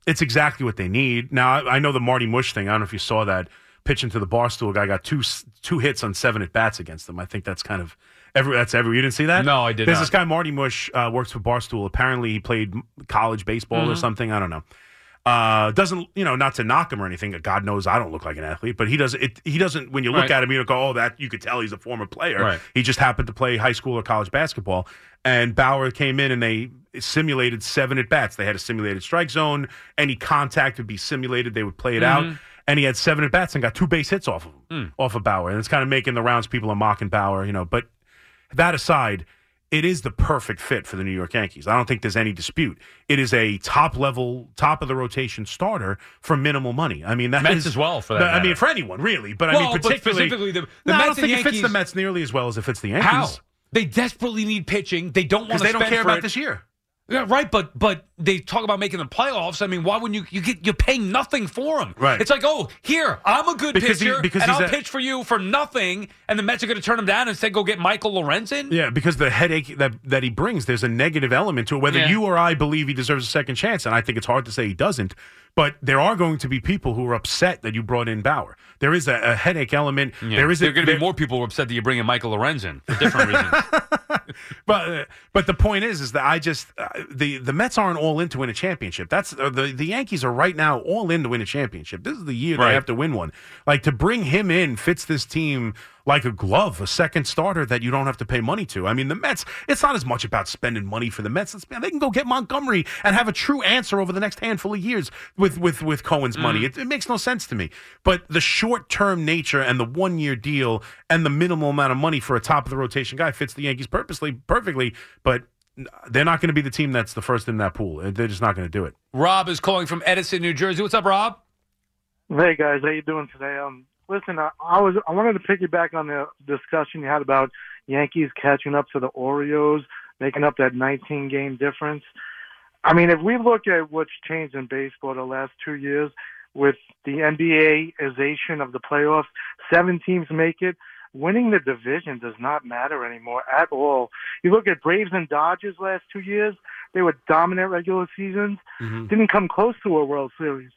[SPEAKER 2] it's exactly what they need. Now, I, I know the Marty Mush thing. I don't know if you saw that pitching to the Barstool guy got two two hits on seven at bats against them. I think that's kind of every that's every. You didn't see that?
[SPEAKER 1] No, I did
[SPEAKER 2] There's
[SPEAKER 1] not.
[SPEAKER 2] this guy Marty Mush uh, works for Barstool. Apparently, he played college baseball or
[SPEAKER 1] Mhm.
[SPEAKER 2] something. I don't know. Uh, doesn't you know? Not to knock him or anything. God knows I don't look like an athlete, but he does. It he doesn't. When you look
[SPEAKER 1] Right.
[SPEAKER 2] at him, you don't go, "Oh, that." You could tell he's a former player.
[SPEAKER 1] Right.
[SPEAKER 2] He just happened to play high school or college basketball. And Bauer came in and they simulated seven at bats. They had a simulated strike zone. Any contact would be simulated. They would play it out.
[SPEAKER 1] Mhm.
[SPEAKER 2] And he had seven at bats and got two base hits off of him,
[SPEAKER 1] Mm.
[SPEAKER 2] off of Bauer. And it's kind of making the rounds. People are mocking Bauer, you know. But that aside, it is the perfect fit for the New York Yankees. I don't think there's any dispute. It is a top level, top of the rotation starter for minimal money. I mean, that
[SPEAKER 1] Mets
[SPEAKER 2] is-
[SPEAKER 1] as well, for that
[SPEAKER 2] I mean, for anyone really. But I
[SPEAKER 1] Well,
[SPEAKER 2] mean, particularly,
[SPEAKER 1] specifically the- the
[SPEAKER 2] No, I
[SPEAKER 1] Mets
[SPEAKER 2] don't
[SPEAKER 1] and
[SPEAKER 2] think it fits the Mets nearly as well as it fits the Yankees.
[SPEAKER 1] How? They desperately need pitching. They don't want to
[SPEAKER 2] they don't care about
[SPEAKER 1] it.
[SPEAKER 2] this year.
[SPEAKER 1] Yeah, right, but but they talk about making the playoffs. I mean, why wouldn't you? You get you're paying nothing for him.
[SPEAKER 2] Right.
[SPEAKER 1] It's like, oh, here I'm a good
[SPEAKER 2] Because he-
[SPEAKER 1] pitcher,
[SPEAKER 2] because
[SPEAKER 1] and I'll pitch for you for nothing, and the Mets are going to turn him down and say, go get Michael Lorenzen.
[SPEAKER 2] Yeah, because the headache that that he brings, there's a negative element to it. Whether
[SPEAKER 1] Yeah.
[SPEAKER 2] you or I believe he deserves a second chance, and I think it's hard to say he doesn't. But there are going to be people who are upset that you brought in Bauer. There is a, a headache element.
[SPEAKER 1] Yeah.
[SPEAKER 2] There is
[SPEAKER 1] there are going to be more people who are upset that you bring in Michael Lorenzen for different reasons.
[SPEAKER 2] but uh, but the point is, is that I just uh, the the Mets aren't all in to win a championship. That's uh, the the Yankees are right now all in to win a championship. This is the year
[SPEAKER 1] Right.
[SPEAKER 2] they have to win one. Like to bring him in fits this team like a glove, a second starter that you don't have to pay money to. I mean, the Mets. It's not as much about spending money for the Mets. It's, man, they can go get Montgomery and have a true answer over the next handful of years with with with Cohen's money. It, it makes no sense to me. But the short term nature and the one year deal and the minimal amount of money for a top of the rotation guy fits the Yankees purposely perfectly. But they're not going to be the team that's the first in that pool. They're just not going to do it.
[SPEAKER 1] Rob is calling from Edison, New Jersey. What's up, Rob?
[SPEAKER 17] Hey guys, how you doing today? Um, listen, I, I was I wanted to piggyback on the discussion you had about Yankees catching up to the Orioles, making up that 19 game difference. I mean, if we look at what's changed in baseball the last two years with the NBAization of the playoffs, seven teams make it. Winning the division does not matter anymore at all. You look at Braves and Dodgers last two years; they were dominant regular seasons, mm-hmm. didn't come close to a World Series.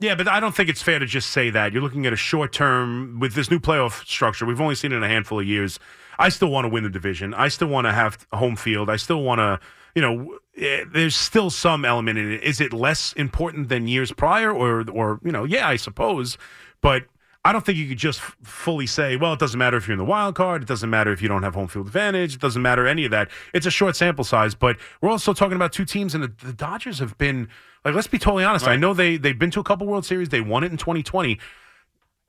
[SPEAKER 2] Yeah, but I don't think it's fair to just say that. You're looking at a short term with this new playoff structure. We've only seen it in a handful of years. I still want to win the division. I still want to have home field. I still want to, you know, eh, there's still some element in it. Is it less important than years prior or or, you know, yeah, I suppose, but I don't think you could just f- fully say, well, it doesn't matter if you're in the wild card. It doesn't matter if you don't have home field advantage. It doesn't matter any of that. It's a short sample size, but we're also talking about two teams, and the, the Dodgers have been like. Let's be totally honest. I know they they've been to a couple World Series. They won it in 2020.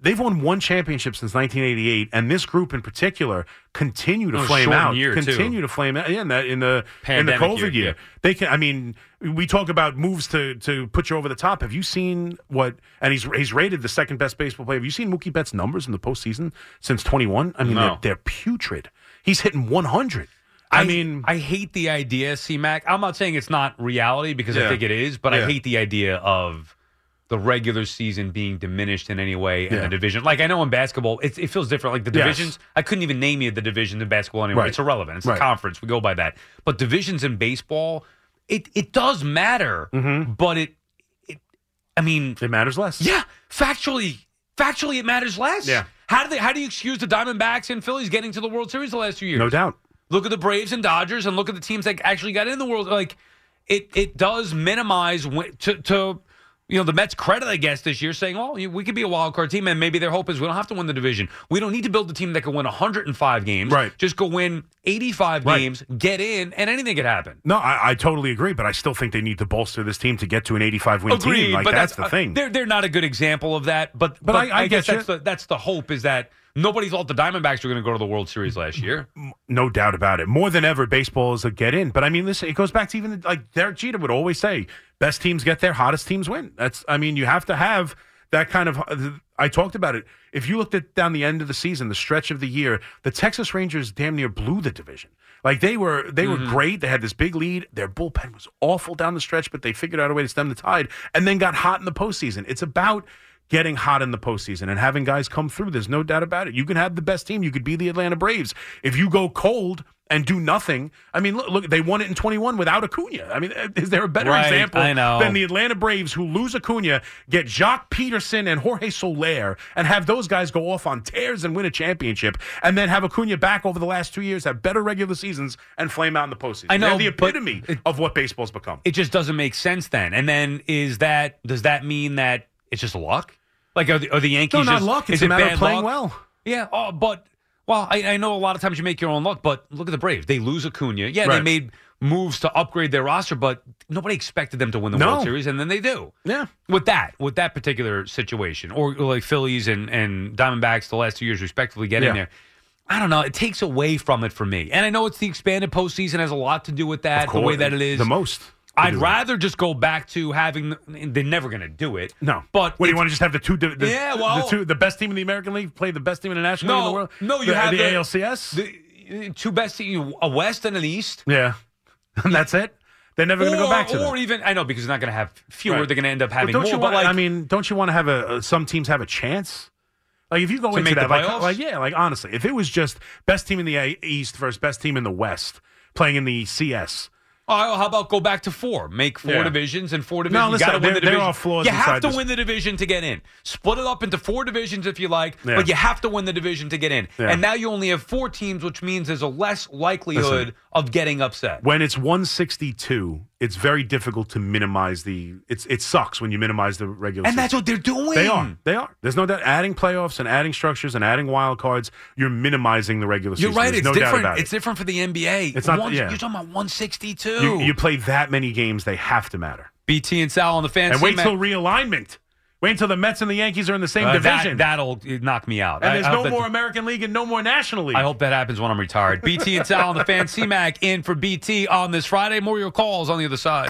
[SPEAKER 2] They've won one championship since 1988, and this group in particular continue to flame out.
[SPEAKER 1] year, too.
[SPEAKER 2] continue to flame out. Yeah, in that in the
[SPEAKER 1] Pandemic
[SPEAKER 2] in the COVID
[SPEAKER 1] year,
[SPEAKER 2] year,
[SPEAKER 1] yeah.
[SPEAKER 2] they can. I mean, we talk about moves to to put you over the top. Have you seen what? And he's he's rated the second best baseball player. Have you seen Mookie Betts' numbers in the postseason since 21? I mean,
[SPEAKER 1] No.
[SPEAKER 2] they're, they're putrid. He's hitting 100. I, mean,
[SPEAKER 1] I hate the idea, C Mac. I'm not saying it's not reality because I think it is, but I hate the idea of the regular season being diminished in any way in
[SPEAKER 2] Yeah.
[SPEAKER 1] the division. Like I know in basketball, it, it feels different. Like the
[SPEAKER 2] Yes.
[SPEAKER 1] divisions, I couldn't even name you the division in basketball anymore.
[SPEAKER 2] Right.
[SPEAKER 1] It's irrelevant. It's
[SPEAKER 2] Right.
[SPEAKER 1] a conference. We go by that. But divisions in baseball, it it does matter, mm-hmm. but it it I mean
[SPEAKER 2] it matters less.
[SPEAKER 1] Yeah, factually, factually, it matters less.
[SPEAKER 2] Yeah.
[SPEAKER 1] How do they? How do you excuse the Diamondbacks and Phillies getting to the World Series the last few years?
[SPEAKER 2] No doubt.
[SPEAKER 1] Look at the Braves and Dodgers, and look at the teams that actually got in the World. Like it, it does minimize to to you know the Mets' credit, I guess, this year, saying, "Oh, we could be a wild card team," and maybe their hope is we don't have to win the division. We don't need to build a team that can win 105 games.
[SPEAKER 2] Right.
[SPEAKER 1] Just go win 85
[SPEAKER 2] Right.
[SPEAKER 1] games, get in, and anything could happen.
[SPEAKER 2] No, I, I totally agree, but I still think they need to bolster this team to get to an 85 win
[SPEAKER 1] Agreed,
[SPEAKER 2] team. Like
[SPEAKER 1] but
[SPEAKER 2] that's,
[SPEAKER 1] that's,
[SPEAKER 2] the thing.
[SPEAKER 1] They're they're not a good example of that, but
[SPEAKER 2] But I- I
[SPEAKER 1] guess that's the that's the hope is that nobody thought the Diamondbacks were going to go to the World Series last year.
[SPEAKER 2] No doubt about it. More than ever, baseball is a get in. But I mean, listen, it goes back to even like Derek Jeter would always say, best teams get there, hottest teams win. That's, I mean, you have to have that kind of. I talked about it. If you looked at down the end of the season, the stretch of the year, the Texas Rangers damn near blew the division. Like they were, they
[SPEAKER 1] Mm-hmm.
[SPEAKER 2] were great. They had this big lead. Their bullpen was awful down the stretch, but they figured out a way to stem the tide and then got hot in the postseason. It's about getting hot in the postseason and having guys come through. There's no doubt about it. You can have the best team. You could be the Atlanta Braves. If you go cold and do nothing, I mean, look, look they won it in 21 without Acuna. I mean, is there a better
[SPEAKER 1] Right,
[SPEAKER 2] example than the Atlanta Braves who lose Acuna, get Joc Pederson and Jorge Soler, and have those guys go off on tears and win a championship, and then have Acuna back over the last two years, have better regular seasons, and flame out in the postseason?
[SPEAKER 1] I know,
[SPEAKER 2] They're the epitome of what baseball's become.
[SPEAKER 1] It just doesn't make sense then. And then is that does that mean that it's just luck? Like are the, are the Yankees
[SPEAKER 2] No, not
[SPEAKER 1] just,
[SPEAKER 2] luck. It's
[SPEAKER 1] is
[SPEAKER 2] a
[SPEAKER 1] it
[SPEAKER 2] matter of playing
[SPEAKER 1] luck?
[SPEAKER 2] well.
[SPEAKER 1] Yeah. Oh, but well, I, I know a lot of times you make your own luck, but look at the Braves. They lose Acuna. Yeah, they made moves to upgrade their roster, but nobody expected them to win the
[SPEAKER 2] No.
[SPEAKER 1] World Series, and then they do.
[SPEAKER 2] Yeah.
[SPEAKER 1] With that, with that particular situation, or like Phillies and and Diamondbacks the last two years respectively get
[SPEAKER 2] Yeah.
[SPEAKER 1] in there. I don't know. It takes away from it for me, and I know it's the expanded postseason has a lot to do with that. The way that it is
[SPEAKER 2] the most.
[SPEAKER 1] I'd rather just go back to having. They're never going to do it.
[SPEAKER 2] No,
[SPEAKER 1] but
[SPEAKER 2] what do you want to just have the two? The, the-
[SPEAKER 1] Yeah, well-
[SPEAKER 2] the two, the best team in the American League play the best team in the National League in the world.
[SPEAKER 1] no, you
[SPEAKER 2] the,
[SPEAKER 1] have
[SPEAKER 2] the,
[SPEAKER 1] the-
[SPEAKER 2] ALCS.
[SPEAKER 1] The uh, two best teams, a West and an East.
[SPEAKER 2] yeah, and that's it. They're never going to go back to
[SPEAKER 1] Or
[SPEAKER 2] that.
[SPEAKER 1] even I know because they're not going to have fewer.
[SPEAKER 2] Right.
[SPEAKER 1] They're going to end up
[SPEAKER 2] But
[SPEAKER 1] having
[SPEAKER 2] don't
[SPEAKER 1] more.
[SPEAKER 2] you
[SPEAKER 1] but
[SPEAKER 2] want,
[SPEAKER 1] like,
[SPEAKER 2] I mean, don't you want to have a, a some teams have a chance? Like if you go
[SPEAKER 1] To
[SPEAKER 2] into that, like, like yeah, like honestly, if it was just best team in the East versus best team in the West playing in the CS,
[SPEAKER 1] oh, how about go back to four? Make four
[SPEAKER 2] Yeah.
[SPEAKER 1] divisions and four
[SPEAKER 2] No,
[SPEAKER 1] divisions.
[SPEAKER 2] listen,
[SPEAKER 1] you got to win the
[SPEAKER 2] there
[SPEAKER 1] division.
[SPEAKER 2] are flaws
[SPEAKER 1] you have to
[SPEAKER 2] this.
[SPEAKER 1] win the division to get in. Split it up into four divisions if you like,
[SPEAKER 2] Yeah.
[SPEAKER 1] but you have to win the division to get in.
[SPEAKER 2] Yeah.
[SPEAKER 1] And now you only have four teams, which means there's a less likelihood
[SPEAKER 2] Listen.
[SPEAKER 1] Of getting upset.
[SPEAKER 2] when it's 162, it's very difficult to minimize the. It's it sucks when you minimize the regular.
[SPEAKER 1] And
[SPEAKER 2] season.
[SPEAKER 1] that's what they're doing.
[SPEAKER 2] They are. They are. There's no doubt. Adding playoffs and adding structures and adding wild cards, you're minimizing the regular season.
[SPEAKER 1] You're right.
[SPEAKER 2] There's
[SPEAKER 1] It's
[SPEAKER 2] no
[SPEAKER 1] different.
[SPEAKER 2] it.
[SPEAKER 1] It's different for the NBA.
[SPEAKER 2] It's not-
[SPEAKER 1] One-
[SPEAKER 2] yeah.
[SPEAKER 1] You're talking about 162.
[SPEAKER 2] You, you play that many games, they have to matter.
[SPEAKER 1] BT and Sal on the fan.
[SPEAKER 2] And wait till realignment. Wait until the Mets and the Yankees are in the same
[SPEAKER 1] Uh,
[SPEAKER 2] division.
[SPEAKER 1] That, will knock me out.
[SPEAKER 2] and
[SPEAKER 1] I-
[SPEAKER 2] there's
[SPEAKER 1] I
[SPEAKER 2] no
[SPEAKER 1] that-
[SPEAKER 2] more American League and no more National League.
[SPEAKER 1] I hope that happens when I'm retired. BT and Sal on the fan. C-Mac in for BT on this Friday. More your calls on the other side.